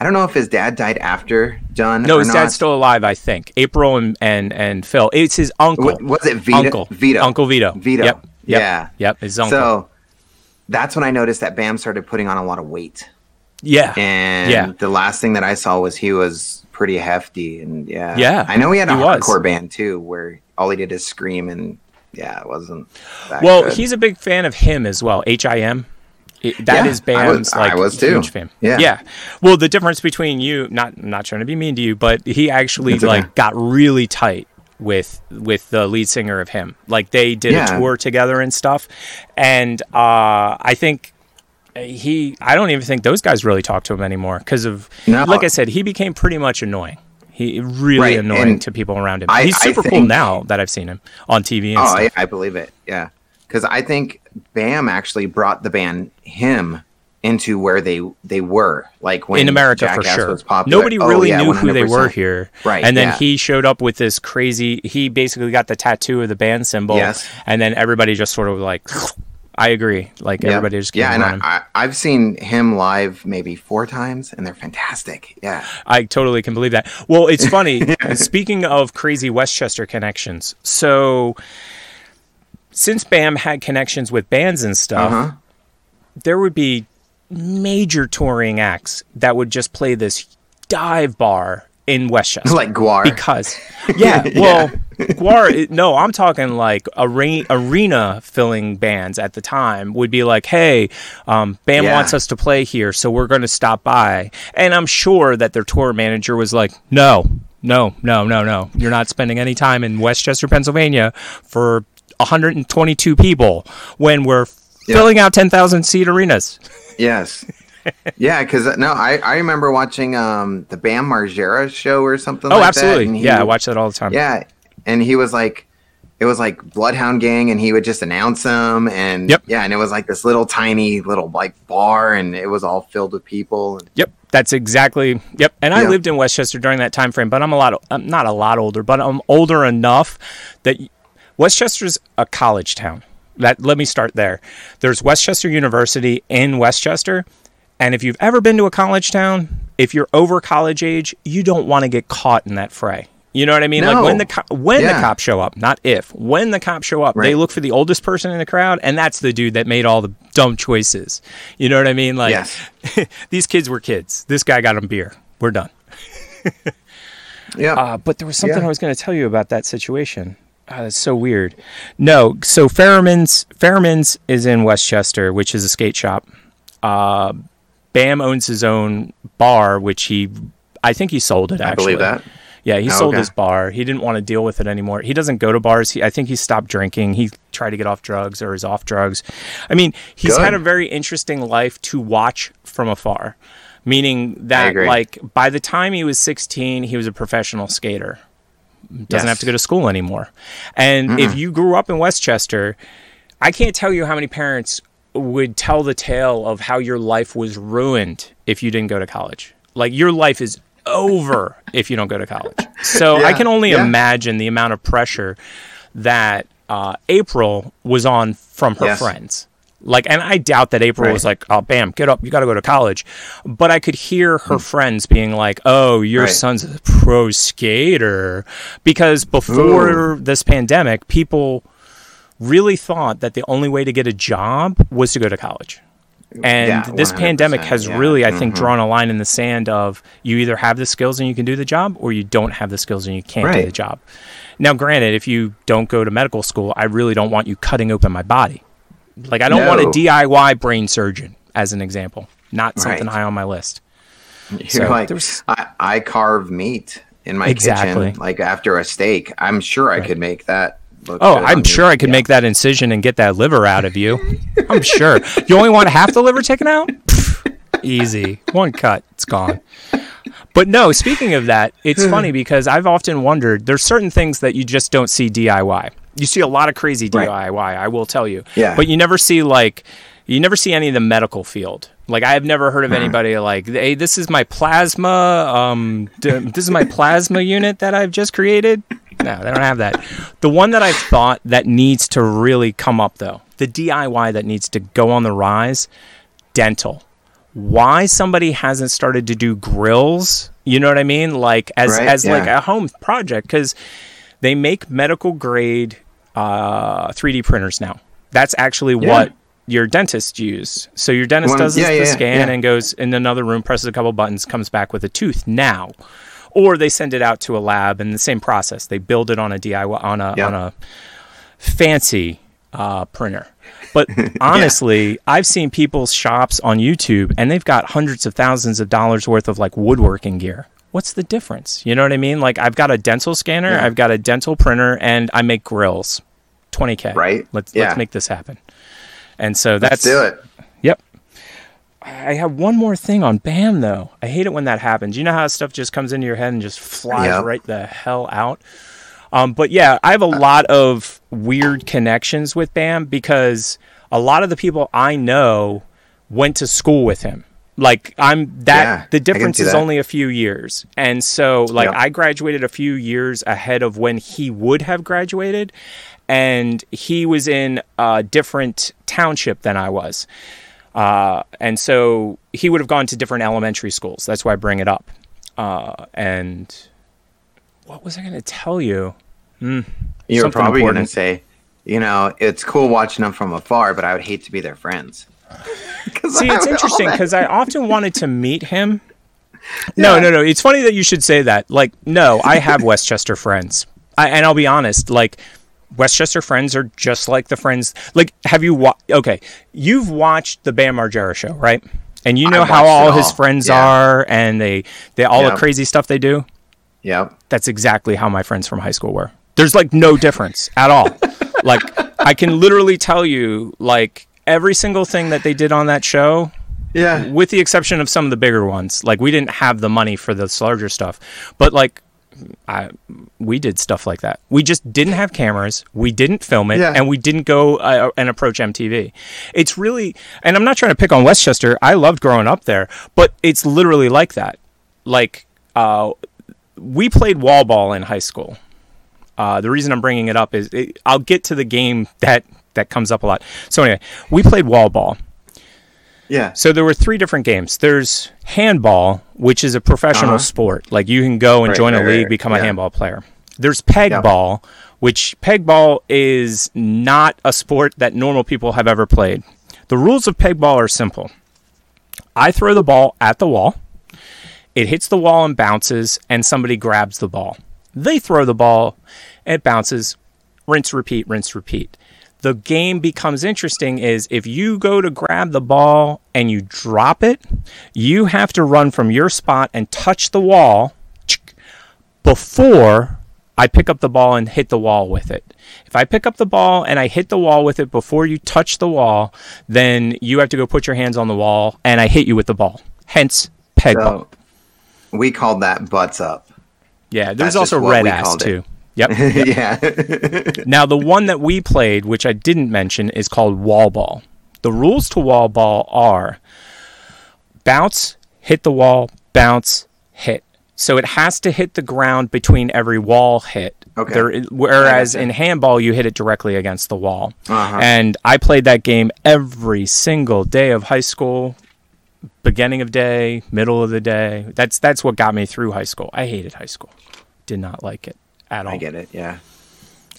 I don't know if his dad died after Dunn. No, his not. dad's still alive, I think. April and and, and Phil. It's his uncle. Wa- Was it Vito? Uncle. Vito. Uncle Vito. Vito. Yep. Yep. Yeah. Yep. His uncle. So that's when I noticed that Bam started putting on a lot of weight. yeah. And Yeah. the last thing that I saw was he was pretty hefty and yeah. Yeah, I know he had a he was. hardcore band too where all he did is scream and yeah, it wasn't that well, good. he's a big fan of him as well. H I M. That Yeah, is I was- like I was too. huge fan. Yeah. Yeah. Well, the difference between you, not I'm not trying to be mean to you, but he actually It's okay. like got really tight with with the lead singer of HIM. Like they did Yeah. a tour together and stuff. And uh, I think he I don't even think those guys really talk to him anymore because of No. like I said, he became pretty much annoying. He really Right, annoying and to people around him. I- He's super cool now that I've seen him on TV and Oh, stuff. I, I believe it. Yeah, because I think Bam actually brought the band HIM into where they they were like when in America for sure. Nobody Oh, really yeah, knew who they were here. Right, And then yeah. he showed up with this crazy he basically got the tattoo of the band symbol. Yes. And then everybody just sort of like I agree. Like Yeah. everybody just yeah, and. I, I, I've seen him live maybe four times, and they're fantastic. Yeah, I totally can believe that. Well, it's [laughs] funny. Speaking of crazy Westchester connections, so since Bam had connections with bands and stuff, Uh-huh. there would be major touring acts that would just play this dive bar in Westchester. Like GWAR. Because, [laughs] yeah, well, GWAR, no, I'm talking like arena, arena filling bands at the time would be like, hey, um, Bam Yeah. wants us to play here, so we're going to stop by. And I'm sure that their tour manager was like, no, no, no, no, no. You're not spending any time in Westchester, Pennsylvania for 122 people when we're filling out 10,000 seat arenas. Yes. Yeah, because no, I, I remember watching um the Bam Margera show or something. Oh, like absolutely. That, he yeah, I watch that all the time. Yeah, and he was like, it was like Bloodhound Gang, and he would just announce them, and Yep. yeah, and it was like this little tiny little like bar, and it was all filled with people. Yep, that's exactly. Yep, and I Yeah. lived in Westchester during that time frame, but I'm a lot. I'm not a lot older, but I'm older enough that Westchester's a college town. That let me start there. There's Westchester University in Westchester, and if you've ever been to a college town, if you're over college age, you don't want to get caught in that fray. You know what I mean? Like No. when the co- when the cops show up, not if. When the cops show up, they look for the oldest person in the crowd, and that's the dude that made all the dumb choices. You know what I mean? Like Yes. [laughs] these kids were kids. This guy got them beer. We're done. [laughs] Yeah, Uh, but there was something Yeah. I was going to tell you about that situation. Uh, that's so weird. No, so Fairman's Fairman's is in Westchester, which is a skate shop. Uh, Bam owns his own bar, which he, I think he sold it. I Actually, believe that. Yeah, he Oh, sold okay. his bar. He didn't want to deal with it anymore. He doesn't go to bars. He, I think he stopped drinking. He tried to get off drugs or is off drugs. I mean, he's Good. had a very interesting life to watch from afar. Meaning that, like, by the time he was 16, he was a professional skater. Doesn't have to go to school anymore. And if you grew up in Westchester, I can't tell you how many parents would tell the tale of how your life was ruined if you didn't go to college. Like your life is over if you don't go to college. So I can only yeah. imagine the amount of pressure that uh, April was on from her Yes. friends. Like, and I doubt that April Right. was like, "Oh, bam, get up, you got to go to college." But I could hear her friends being like, "Oh, your. Right. son's a pro skater," because before this pandemic, people really thought that the only way to get a job was to go to college. And Yeah, this pandemic has yeah. really, I think, Mhm. drawn a line in the sand of you either have the skills and you can do the job, or you don't have the skills and you can't do the job. Now, granted, if you don't go to medical school, I really don't want you cutting open my body. Like, I don't want a DIY brain surgeon, as an example. Not something Right. high on my list. You're So like, I, I carve meat in my Exactly. kitchen, like after a steak. I'm sure I could make that. Look Oh, I'm sure you. I could Yeah. make that incision and get that liver out of you. I'm sure. You only want half the liver taken out? Easy. One cut, it's gone. But no, speaking of that, it's [sighs] funny because I've often wondered there's certain things that you just don't see DIY. You see a lot of crazy Right. DIY, I will tell you. Yeah. But you never see like you never see any of the medical field. Like I have never heard of anybody like, "Hey, this is my plasma um d- this is my plasma unit that I've just created." No, they don't have that. The one that I've thought that needs to really come up though, the DIY that needs to go on the rise, dental. Why somebody hasn't started to do grills? You know what I mean? Like as Right, as like a home project because they make medical grade uh, 3D printers now. That's actually Yeah. what your dentist use. So your dentist One- does yeah, the yeah, scan yeah. and goes in another room, presses a couple buttons, comes back with a tooth now. Or they send it out to a lab and the same process. They build it on a DIY on a Yeah. on a fancy uh, printer. But [laughs] honestly, I've seen people's shops on YouTube and they've got hundreds of thousands of dollars worth of like woodworking gear. What's the difference? You know what I mean? Like I've got a dental scanner, Yeah. I've got a dental printer, and I make grills. 20k. Right? Let's Yeah. let's make this happen. And so Let's that's do it. I have one more thing on BAM though. I hate it when that happens. You know how stuff just comes into your head and just flies Yep. right the hell out. Um, but yeah, I have a lot of weird connections with Bam because a lot of the people I know went to school with him. Like I'm that Yeah, the difference is that. only a few years. And so like Yep. I graduated a few years ahead of when he would have graduated and he was in a different township than I was. Uh, and so he would have gone to different elementary schools. That's why I bring it up. Uh, and what was I going to tell you? You're probably going to say, you know, it's cool watching them from afar, but I would hate to be their friends. [laughs] See, it's interesting because I often wanted to meet him [laughs] No, Yeah. no, no. It's funny that you should say that. Like, no, I have Westchester friends. I, and I'll be honest, like, Westchester friends are just like the friends. Like, have you watched? Okay, you've watched the Bam Margera show, right? And you know how it all his friends Yeah. are, and they, they all the crazy stuff they do. Yeah, That's exactly how my friends from high school were. There's like no difference at all. [laughs] like, I can literally tell you, like, every single thing that they did on that show Yeah. with the exception of some of the bigger ones. Like we didn't have the money for this larger stuff, but like I, we did stuff like that. We just didn't have cameras. We didn't film it, Yeah. and we didn't go uh, and approach MTV. It's really, and I'm not trying to pick on Westchester. I loved growing up there, but it's literally like that. Like uh, we played wall ball in high school. Uh, the reason I'm bringing it up is it, I'll get to the game that that comes up a lot. So anyway, we played wall ball. Yeah. So there were three different games. There's handball, which is a professional Uh-huh. sport. Like you can go and Right, join a league, right, become a handball player. There's peg Yeah. ball, which peg ball is not a sport that normal people have ever played. The rules of peg ball are simple. I throw the ball at the wall. It hits the wall and bounces, and somebody grabs the ball. They throw the ball, it bounces, rinse, repeat, rinse, repeat. The game becomes interesting is if you go to grab the ball and you drop it, you have to run from your spot and touch the wall before I pick up the ball and hit the wall with it. If I pick up the ball and I hit the wall with it before you touch the wall, then you have to go put your hands on the wall and I hit you with the ball. Hence, peg. So we called that butts up. Yeah, there's that's also red ass too. it. Too. [laughs] Yep. yeah. Now, the one that we played, which I didn't mention, is called wall ball. The rules to wall ball are bounce, hit the wall, bounce, hit. So it has to hit the ground between every wall hit. Okay. There, whereas in handball, you hit it directly against the wall. Uh-huh. And I played that game every single day of high school, beginning of day, middle of the day. That's that's what got me through high school. I hated high school. Did not like it at all. I get it. Yeah.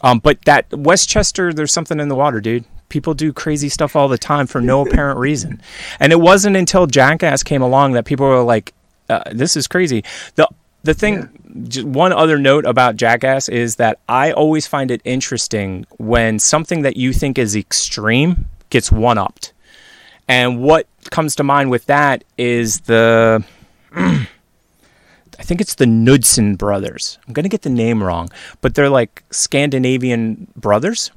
Um, but that Westchester, there's something in the water, dude. People do crazy stuff all the time for no apparent [laughs] reason, and it wasn't until Jackass came along that people were like, uh, "This is crazy." the The thing, j- one other note about Jackass is that I always find it interesting when something that you think is extreme gets one upped, and what comes to mind with that is the. [clears throat] I think it's the Knudsen brothers. I'm gonna get the name wrong, but they're like Scandinavian brothers.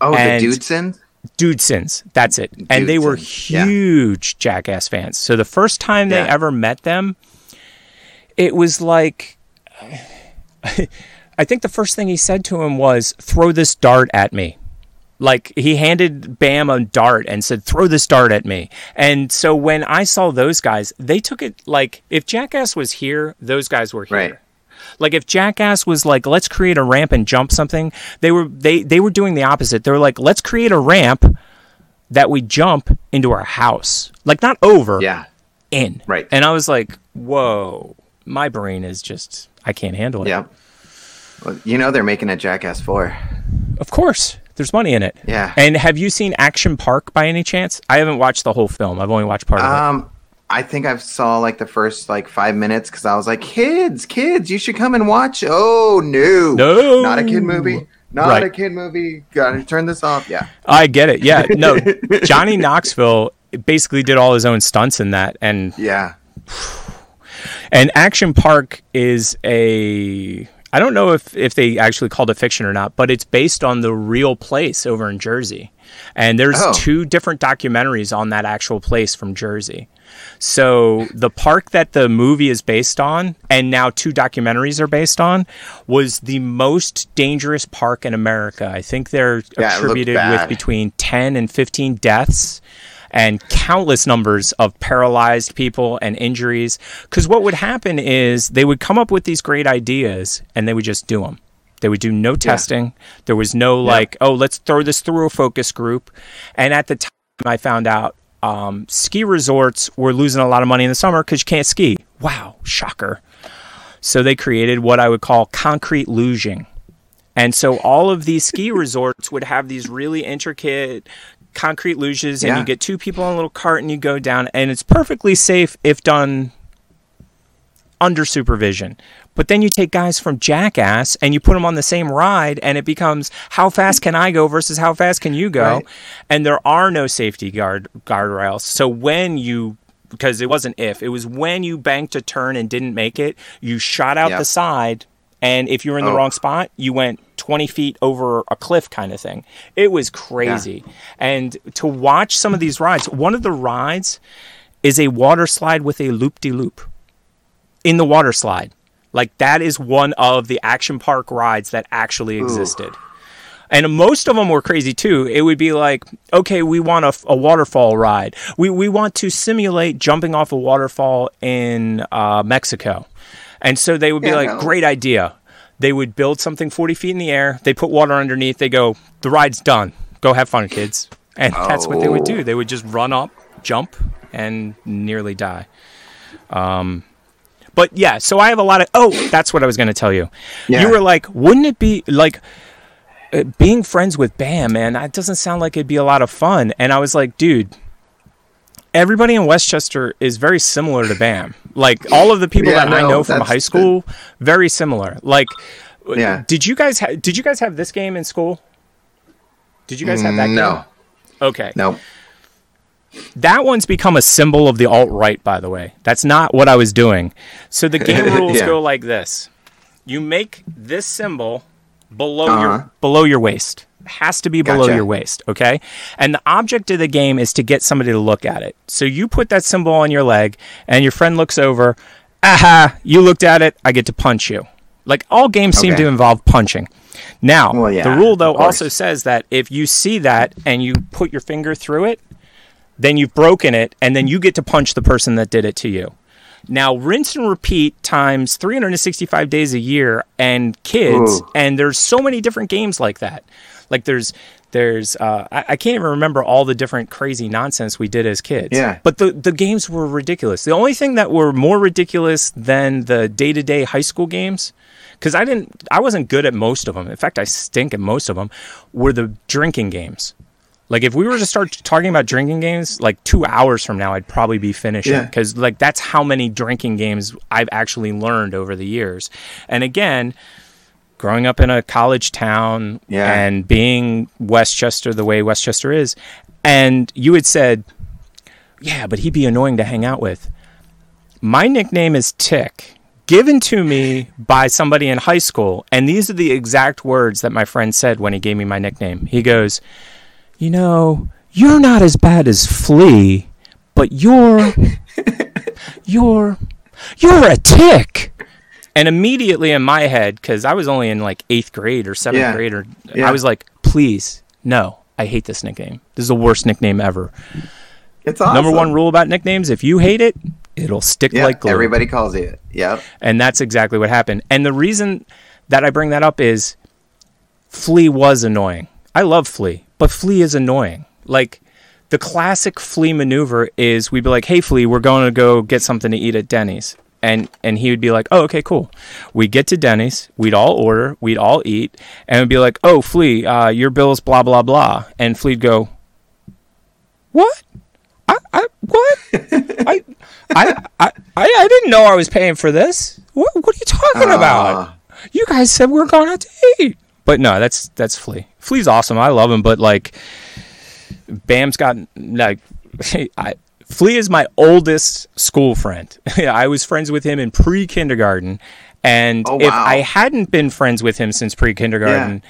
Oh, And- the Dudesons? Dudesons, that's it. And they were Dudesons, yeah. huge Jackass fans. So the first time they ever met them, it was like [laughs] I think the first thing he said to him was, "Throw this dart at me." Like he handed Bam a dart and said, "Throw this dart at me." And so when I saw those guys, they took it like if Jackass was here, those guys were here. Right. Like if Jackass was like, let's create a ramp and jump something, they were they they were doing the opposite. They were like, let's create a ramp that we jump into our house. Like not over, Yeah. in. Right. And I was like, whoa, my brain is just I can't handle it. Yeah. Well, you know they're making a Jackass 4. Of course. There's money in it. Yeah. And have you seen Action Park by any chance? I haven't watched the whole film. I've only watched part of it. Um, I think I saw like the first like five minutes because I was like, kids, kids, you should come and watch. Oh no, No. not a kid movie, not Right. a kid movie. Gotta turn this off. Yeah, I get it. Yeah. No, [laughs] Johnny Knoxville basically did all his own stunts in that and yeah, [sighs] And Action Park is a I don't know if if they actually called it fiction or not, but it's based on the real place over in Jersey. And there's Oh. two different documentaries on that actual place from Jersey. So the park that the movie is based on and now two documentaries are based on was the most dangerous park in America. I think they're Yeah, attributed with between 10 and 15 deaths and countless numbers of paralyzed people and injuries. Because what would happen is they would come up with these great ideas and they would just do them. They would do no testing. There was no like, oh, let's throw this through a focus group. And at the time, I found out um, ski resorts were losing a lot of money in the summer because you can't ski. Wow, shocker. So they created what I would call concrete luging. And so all of these ski [laughs] resorts would have these really intricate concrete luges, and Yeah. you get two people on a little cart and you go down, and it's perfectly safe if done under supervision. But then you take guys from Jackass and you put them on the same ride, and it becomes how fast can I go versus how fast can you go? Right. And there are no safety guard guardrails. So when you because it wasn't if it was when you banked a turn and didn't make it, you shot out Yep. the side, and if you were in the Oh. wrong spot, you went 20 feet over a cliff kind of thing. It was crazy. And to watch some of these rides, one of the rides is a water slide with a loop de loop in the water slide. Like that is one of the action park rides that actually existed. And most of them were crazy too. It would be like, okay, we want a, a waterfall ride. We, we want to simulate jumping off a waterfall in uh, Mexico. And so they would be Yeah, like, no. great idea. They would build something 40 feet in the air. They put water underneath. They go, the ride's done. Go have fun, kids. And that's what they would do. Oh. They would just run up, jump, and nearly die. Um, but yeah, so I have a lot of. Oh, that's what I was going to tell you. Yeah. You were like, wouldn't it be like uh, being friends with Bam, man? That doesn't sound like it'd be a lot of fun. And I was like, dude, everybody in Westchester is very similar to Bam. Like all of the people Yeah, that I know from high school, very similar. Like, Yeah. did you guys ha- did you guys have this game in school? Did you guys have that game? No, Okay. no. That one's become a symbol of the alt right, by the way. That's not what I was doing. So the game [laughs] rules Yeah. go like this: you make this symbol below Uh-huh. your below your waist. Has to be below Gotcha. your waist, okay? And the object of the game is to get somebody to look at it. So you put that symbol on your leg, and your friend looks over. Aha! You looked at it. I get to punch you. Like all games seem to involve punching. Now, Well, yeah, the rule though also says that if you see that and you put your finger through it, then you've broken it, and then you get to punch the person that did it to you. Now, rinse and repeat times 365 days a year, and kids, Ooh. and there's so many different games like that. Like there's there's uh, I, I can't even remember all the different crazy nonsense we did as kids. Yeah. But the the games were ridiculous. The only thing that were more ridiculous than the day to day high school games, because I didn't I wasn't good at most of them. In fact, I stink at most of them. Were the drinking games. Like if we were to start talking about drinking games, like two hours from now, I'd probably be finishing Yeah. because like that's how many drinking games I've actually learned over the years. And again, growing up in a college town Yeah. and being Westchester the way Westchester is, and you had said, "Yeah, but he'd be annoying to hang out with." My nickname is Tick, given to me by somebody in high school, and these are the exact words that my friend said when he gave me my nickname. He goes, "You know, you're not as bad as Flea, but you're [laughs] you're you're a tick." And immediately in my head, because I was only in like eighth grade or seventh Yeah. grade, or Yeah. I was like, "Please, no, I hate this nickname. This is the worst nickname ever." It's awesome. Number one rule about nicknames: if you hate it, it'll stick Yeah, like glue. everybody calls it. Yep. And that's exactly what happened. And the reason that I bring that up is Flea was annoying. I love Flea, but Flea is annoying. Like the classic Flea maneuver is we'd be like, "Hey Flea, we're going to go get something to eat at Denny's." And and he would be like, "Oh, okay, cool." We'd get to Denny's, we'd all order, we'd all eat, and it'd be like, "Oh, Flea, uh, your bill's blah blah blah." And Flea'd go, "What? I, I what? I, I, I, I didn't know I was paying for this. What, what are you talking about? Ah. You guys said we are going out to eat. But no, that's that's Flea. Flea's awesome. I love him, but like, Bam's got like, [laughs] I, Flea is my oldest school friend. [laughs] I was friends with him in pre kindergarten, and Oh, if. I hadn't been friends with him since pre kindergarten.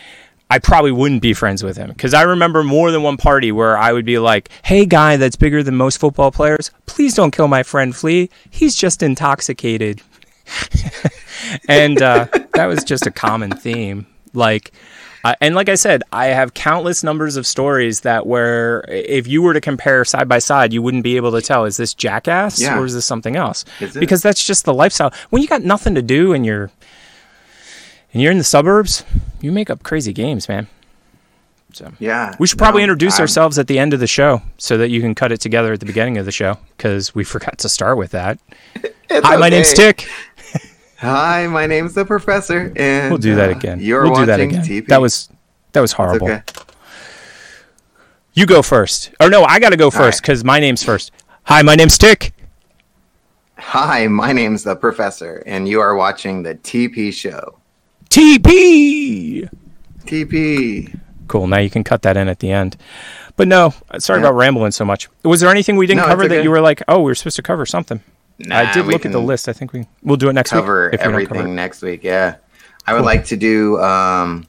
I probably wouldn't be friends with him because I remember more than one party where I would be like, "Hey, guy that's bigger than most football players, please don't kill my friend Flea. He's just intoxicated." [laughs] and uh, that was just a common theme. Like, uh, and like I said, I have countless numbers of stories that where if you were to compare side by side, you wouldn't be able to tell is this jackass Yeah. or is this something else? Because that's just the lifestyle. When you got nothing to do and you're and you're in the suburbs, you make up crazy games, man. So Yeah. we should probably No, introduce I'm- ourselves at the end of the show so that you can cut it together at the beginning of the show because we forgot to start with that. [laughs] Hi, my name's. Tick. Hi, my name's the professor, and We'll do that uh, again. You're we'll do that watching again. TP. That was that was horrible. okay. You go first. Or no, I got to go first because my name's first. Hi, my name's Tick. Hi, my name's the Professor, and you are watching the TP Show. TP. TP. Cool. Now you can cut that in at the end. But no, sorry Yeah. about rambling so much. Was there anything we didn't No, cover that okay. you were like, oh, we were supposed to cover something? I did look at the list. I think we we'll do it next Cover week. if we don't everything cover it. next week. Yeah, I would Cool. like to do um,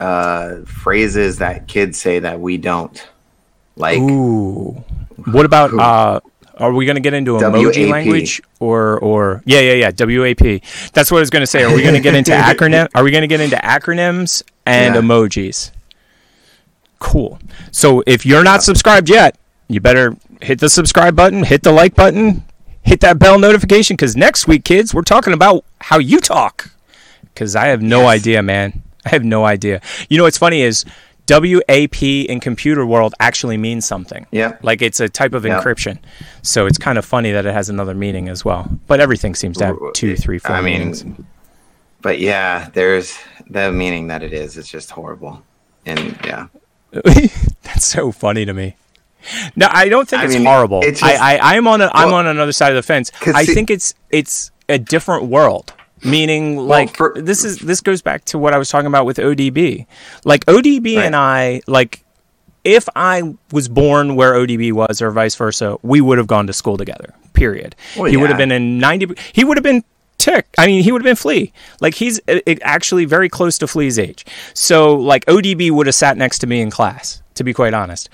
uh, phrases that kids say that we don't like. Ooh. What about uh are we going to get into emoji WAP. language or or yeah yeah yeah WAP? That's what I was going to say. Are we going to get into [laughs] acronym? Are we going to get into acronyms and Yeah. emojis? Cool. So if you're not subscribed yet, you better hit the subscribe button, hit the like button, hit that bell notification because next week, kids, we're talking about how you talk. Because I have no Yes. idea, man. I have no idea. You know what's funny is WAP in computer world actually means something. Yeah. Like it's a type of Yeah. encryption. So it's kind of funny that it has another meaning as well. But everything seems to have two, three, four I mean, meanings. but yeah, there's the meaning that it is. It's just horrible, and yeah, [laughs] That's so funny to me. No, I don't think I it's mean, horrible. it's just- I, I, I'm on a, I'm Well- on another side of the fence. I think it's it's a different world. Meaning, like for- this is this goes back to what I was talking about with ODB. Like ODB Right. and I, like if I was born where ODB was or vice versa, we would have gone to school together. Period. Well, he would have been in ninety. He would have been Tick. I mean, he would have been Flea. Like he's actually very close to Flea's age. So like ODB would have sat next to me in class. To be quite honest,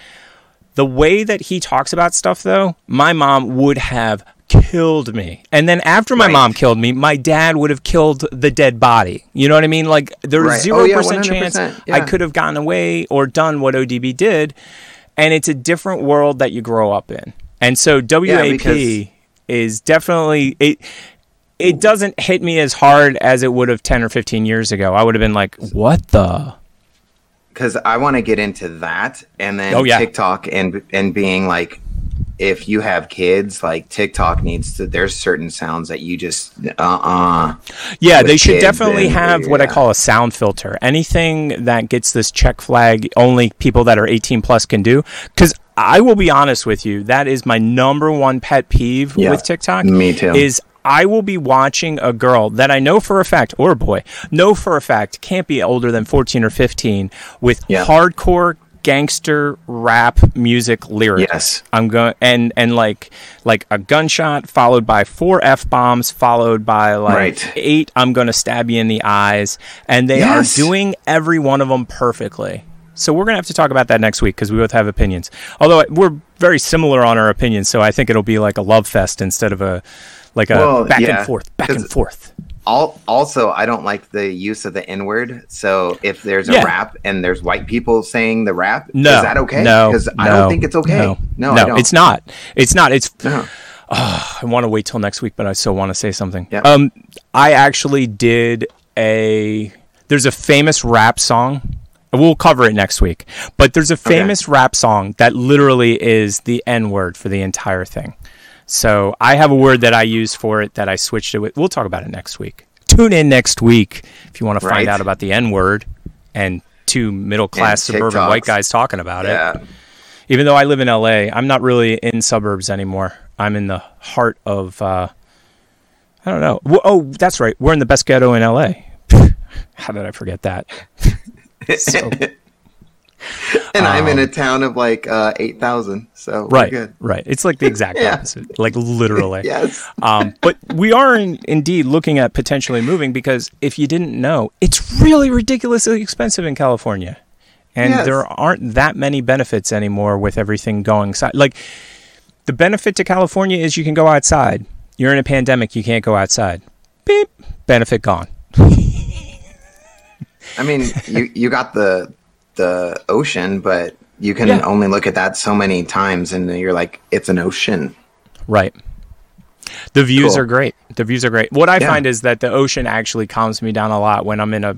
the way that he talks about stuff, though, my mom would have killed me. And then after my Right. mom killed me, my dad would have killed the dead body. You know what I mean? Like there's Right. zero Oh, yeah, percent chance 100%, I could have gotten away or done what ODB did. And it's a different world that you grow up in. And so WAP because- is definitely it. It doesn't hit me as hard as it would have 10 or 15 years ago. I would have been like, what the? Because I want to get into that, and then Oh, yeah. TikTok and and being like, if you have kids, like TikTok needs to. There's certain sounds that you just uh uh Yeah, they should definitely and- have what I call a sound filter. Anything that gets this check flag, only people that are 18 plus can do. Because I will be honest with you, that is my number one pet peeve Yeah, with TikTok. me too. Is I will be watching a girl that I know for a fact, or a boy, know for a fact can't be older than 14 or 15 with Yeah. hardcore gangster rap music lyrics. Yes. I'm going and and like like a gunshot followed by four f bombs followed by like Right. eight I'm going to stab you in the eyes and they Yes. are doing every one of them perfectly. So we're going to have to talk about that next week because we both have opinions. Although uh, we're very similar on our opinions, so I think it'll be like a love fest instead of a like a Well, back yeah, and forth, back and forth. Al- also, I don't like the use of the N word. So if there's a Yeah. rap and there's white people saying the rap, No, is that okay? No, because I don't think it's okay. No, No, no, I don't. it's not. It's not. It's No. I want to wait till next week, but I still want to say something. Yeah. Um, I actually did a. There's a famous rap song. We'll cover it next week. But there's a famous rap song that literally is the N word for the entire thing. So I have a word that I use for it that I switched it with. We'll talk about it next week. Tune in next week if you want to find Right. out about the N word and two middle class suburban white guys talking about it even though I live in LA, I'm not really in suburbs anymore. I'm in the heart of uh, I don't know. Oh, that's right. We're in the best ghetto in LA. [laughs] How did I forget that? [laughs] so, [laughs] And I'm in a town of like uh, eight thousand, so we're Um, right, right. It's like the exact [laughs] Yeah. opposite, like literally. [laughs] Yes. um, but we are in, indeed looking at potentially moving because if you didn't know, it's really ridiculously expensive in California, and Yes. there aren't that many benefits anymore with everything going side. Like the benefit to California is you can go outside. You're in a pandemic, you can't go outside. Beep, benefit gone. I mean, you you got the the ocean, but you can Yeah. only look at that so many times, and you're like, it's an ocean. Right. The views Cool. are great. The views are great. What I Yeah. find is that the ocean actually calms me down a lot when I'm in a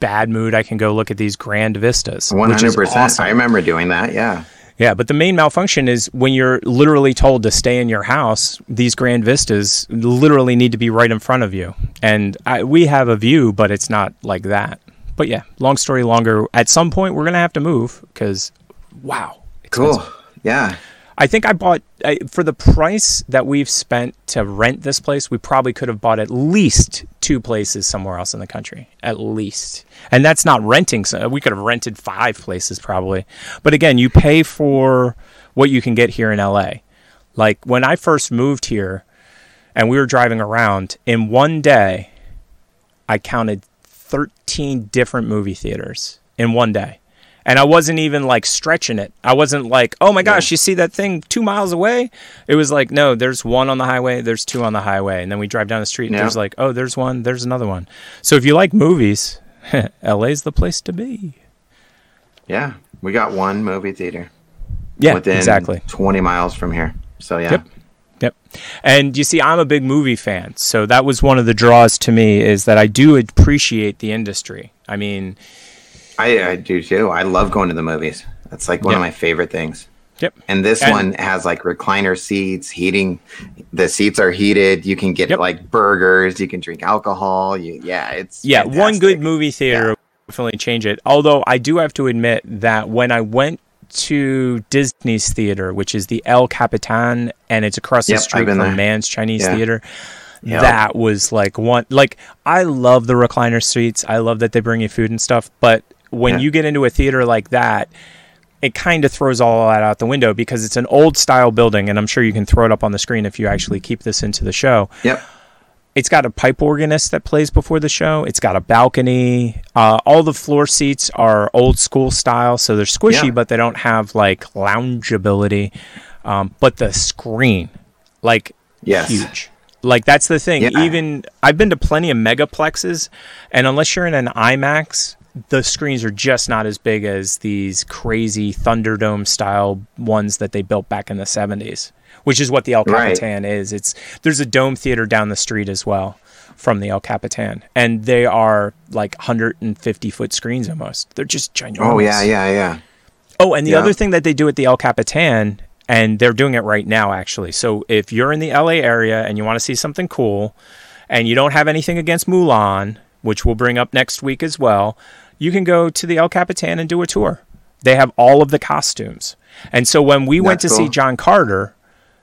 bad mood. I can go look at these grand vistas, One which hundred is percent. awesome. I remember doing that. Yeah. Yeah, but the main malfunction is when you're literally told to stay in your house. These grand vistas literally need to be right in front of you, and I, we have a view, but it's not like that. But yeah, long story longer. At some point, we're gonna have to move because, wow, Cool. Yeah. I think I bought I, for the price that we've spent to rent this place. We probably could have bought at least two places somewhere else in the country, at least. And that's not renting. So we could have rented five places probably. But again, you pay for what you can get here in LA. Like when I first moved here, and we were driving around in one day, I counted 13 different movie theaters in one day and I wasn't even like stretching it. I wasn't like, oh my gosh, you see that thing two miles away? It was like, no, there's one on the highway, there's two on the highway, and then we drive down the street, and Yeah. there's like, oh, there's one, there's another one. So if you like movies, [laughs] LA's the place to be. Yeah, we got one movie theater Yeah, within exactly. 20 miles from here. So yeah, Yep. And you see, I'm a big movie fan, so that was one of the draws to me is that I do appreciate the industry. I mean, I, I do too. I love going to the movies. That's like one of my favorite things. yep. And this And- one has like recliner seats, heating. The seats are heated. You can get Yep. like burgers. You can drink alcohol. You, yeah, it's Yeah, one good movie theater Yeah. will definitely change it. Although I do have to admit that when I went to Disney's theater, which is the El Capitan, and it's across the Yep, I've street from there. Mann's Chinese Yeah. Theater. Yep. That was like one like I love the recliner seats. I love that they bring you food and stuff, but when Yeah. you get into a theater like that, it kind of throws all that out the window because it's an old style building and I'm sure you can throw it up on the screen if you actually keep this into the show Yep. It's got a pipe organist that plays before the show. It's got a balcony. Uh, all the floor seats are old school style, so they're squishy, Yeah. but they don't have like loungeability. Um, but the screen, like, Yes. huge. Like that's the thing. Yeah. Even I've been to plenty of megaplexes, and unless you're in an IMAX, the screens are just not as big as these crazy Thunderdome style ones that they built back in the 70s, which is what the El Right. Capitan is. It's there's a dome theater down the street as well from the El Capitan, and they are like 150 foot screens almost. They're just ginormous. Oh yeah, yeah, yeah. Oh, and the Yeah. other thing that they do at the El Capitan, and they're doing it right now actually. So if you're in the LA area and you want to see something cool, and you don't have anything against Mulan, which we'll bring up next week as well, you can go to the El Capitan and do a tour. They have all of the costumes. And so when we went to That's see. John Carter,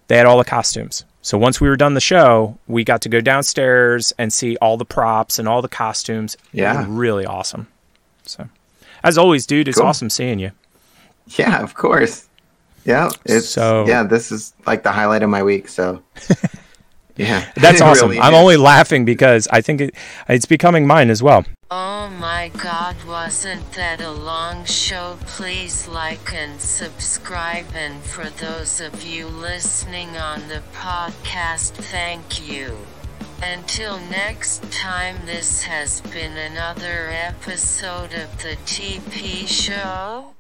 they had all the costumes. So once we were done the show, we got to go downstairs and see all the props and all the costumes. Yeah. really awesome. So, as always, dude, it's Cool. awesome seeing you. Yeah, of course. Yeah, it's So- yeah. This is like the highlight of my week. So [laughs] yeah, [laughs] That's awesome. really I'm is. only laughing because I think it, it's becoming mine as well. Oh my god, wasn't that a long show? Please like and subscribe. And for those of you listening on the podcast, thank you. Until next time, this has been another episode of the TP Show.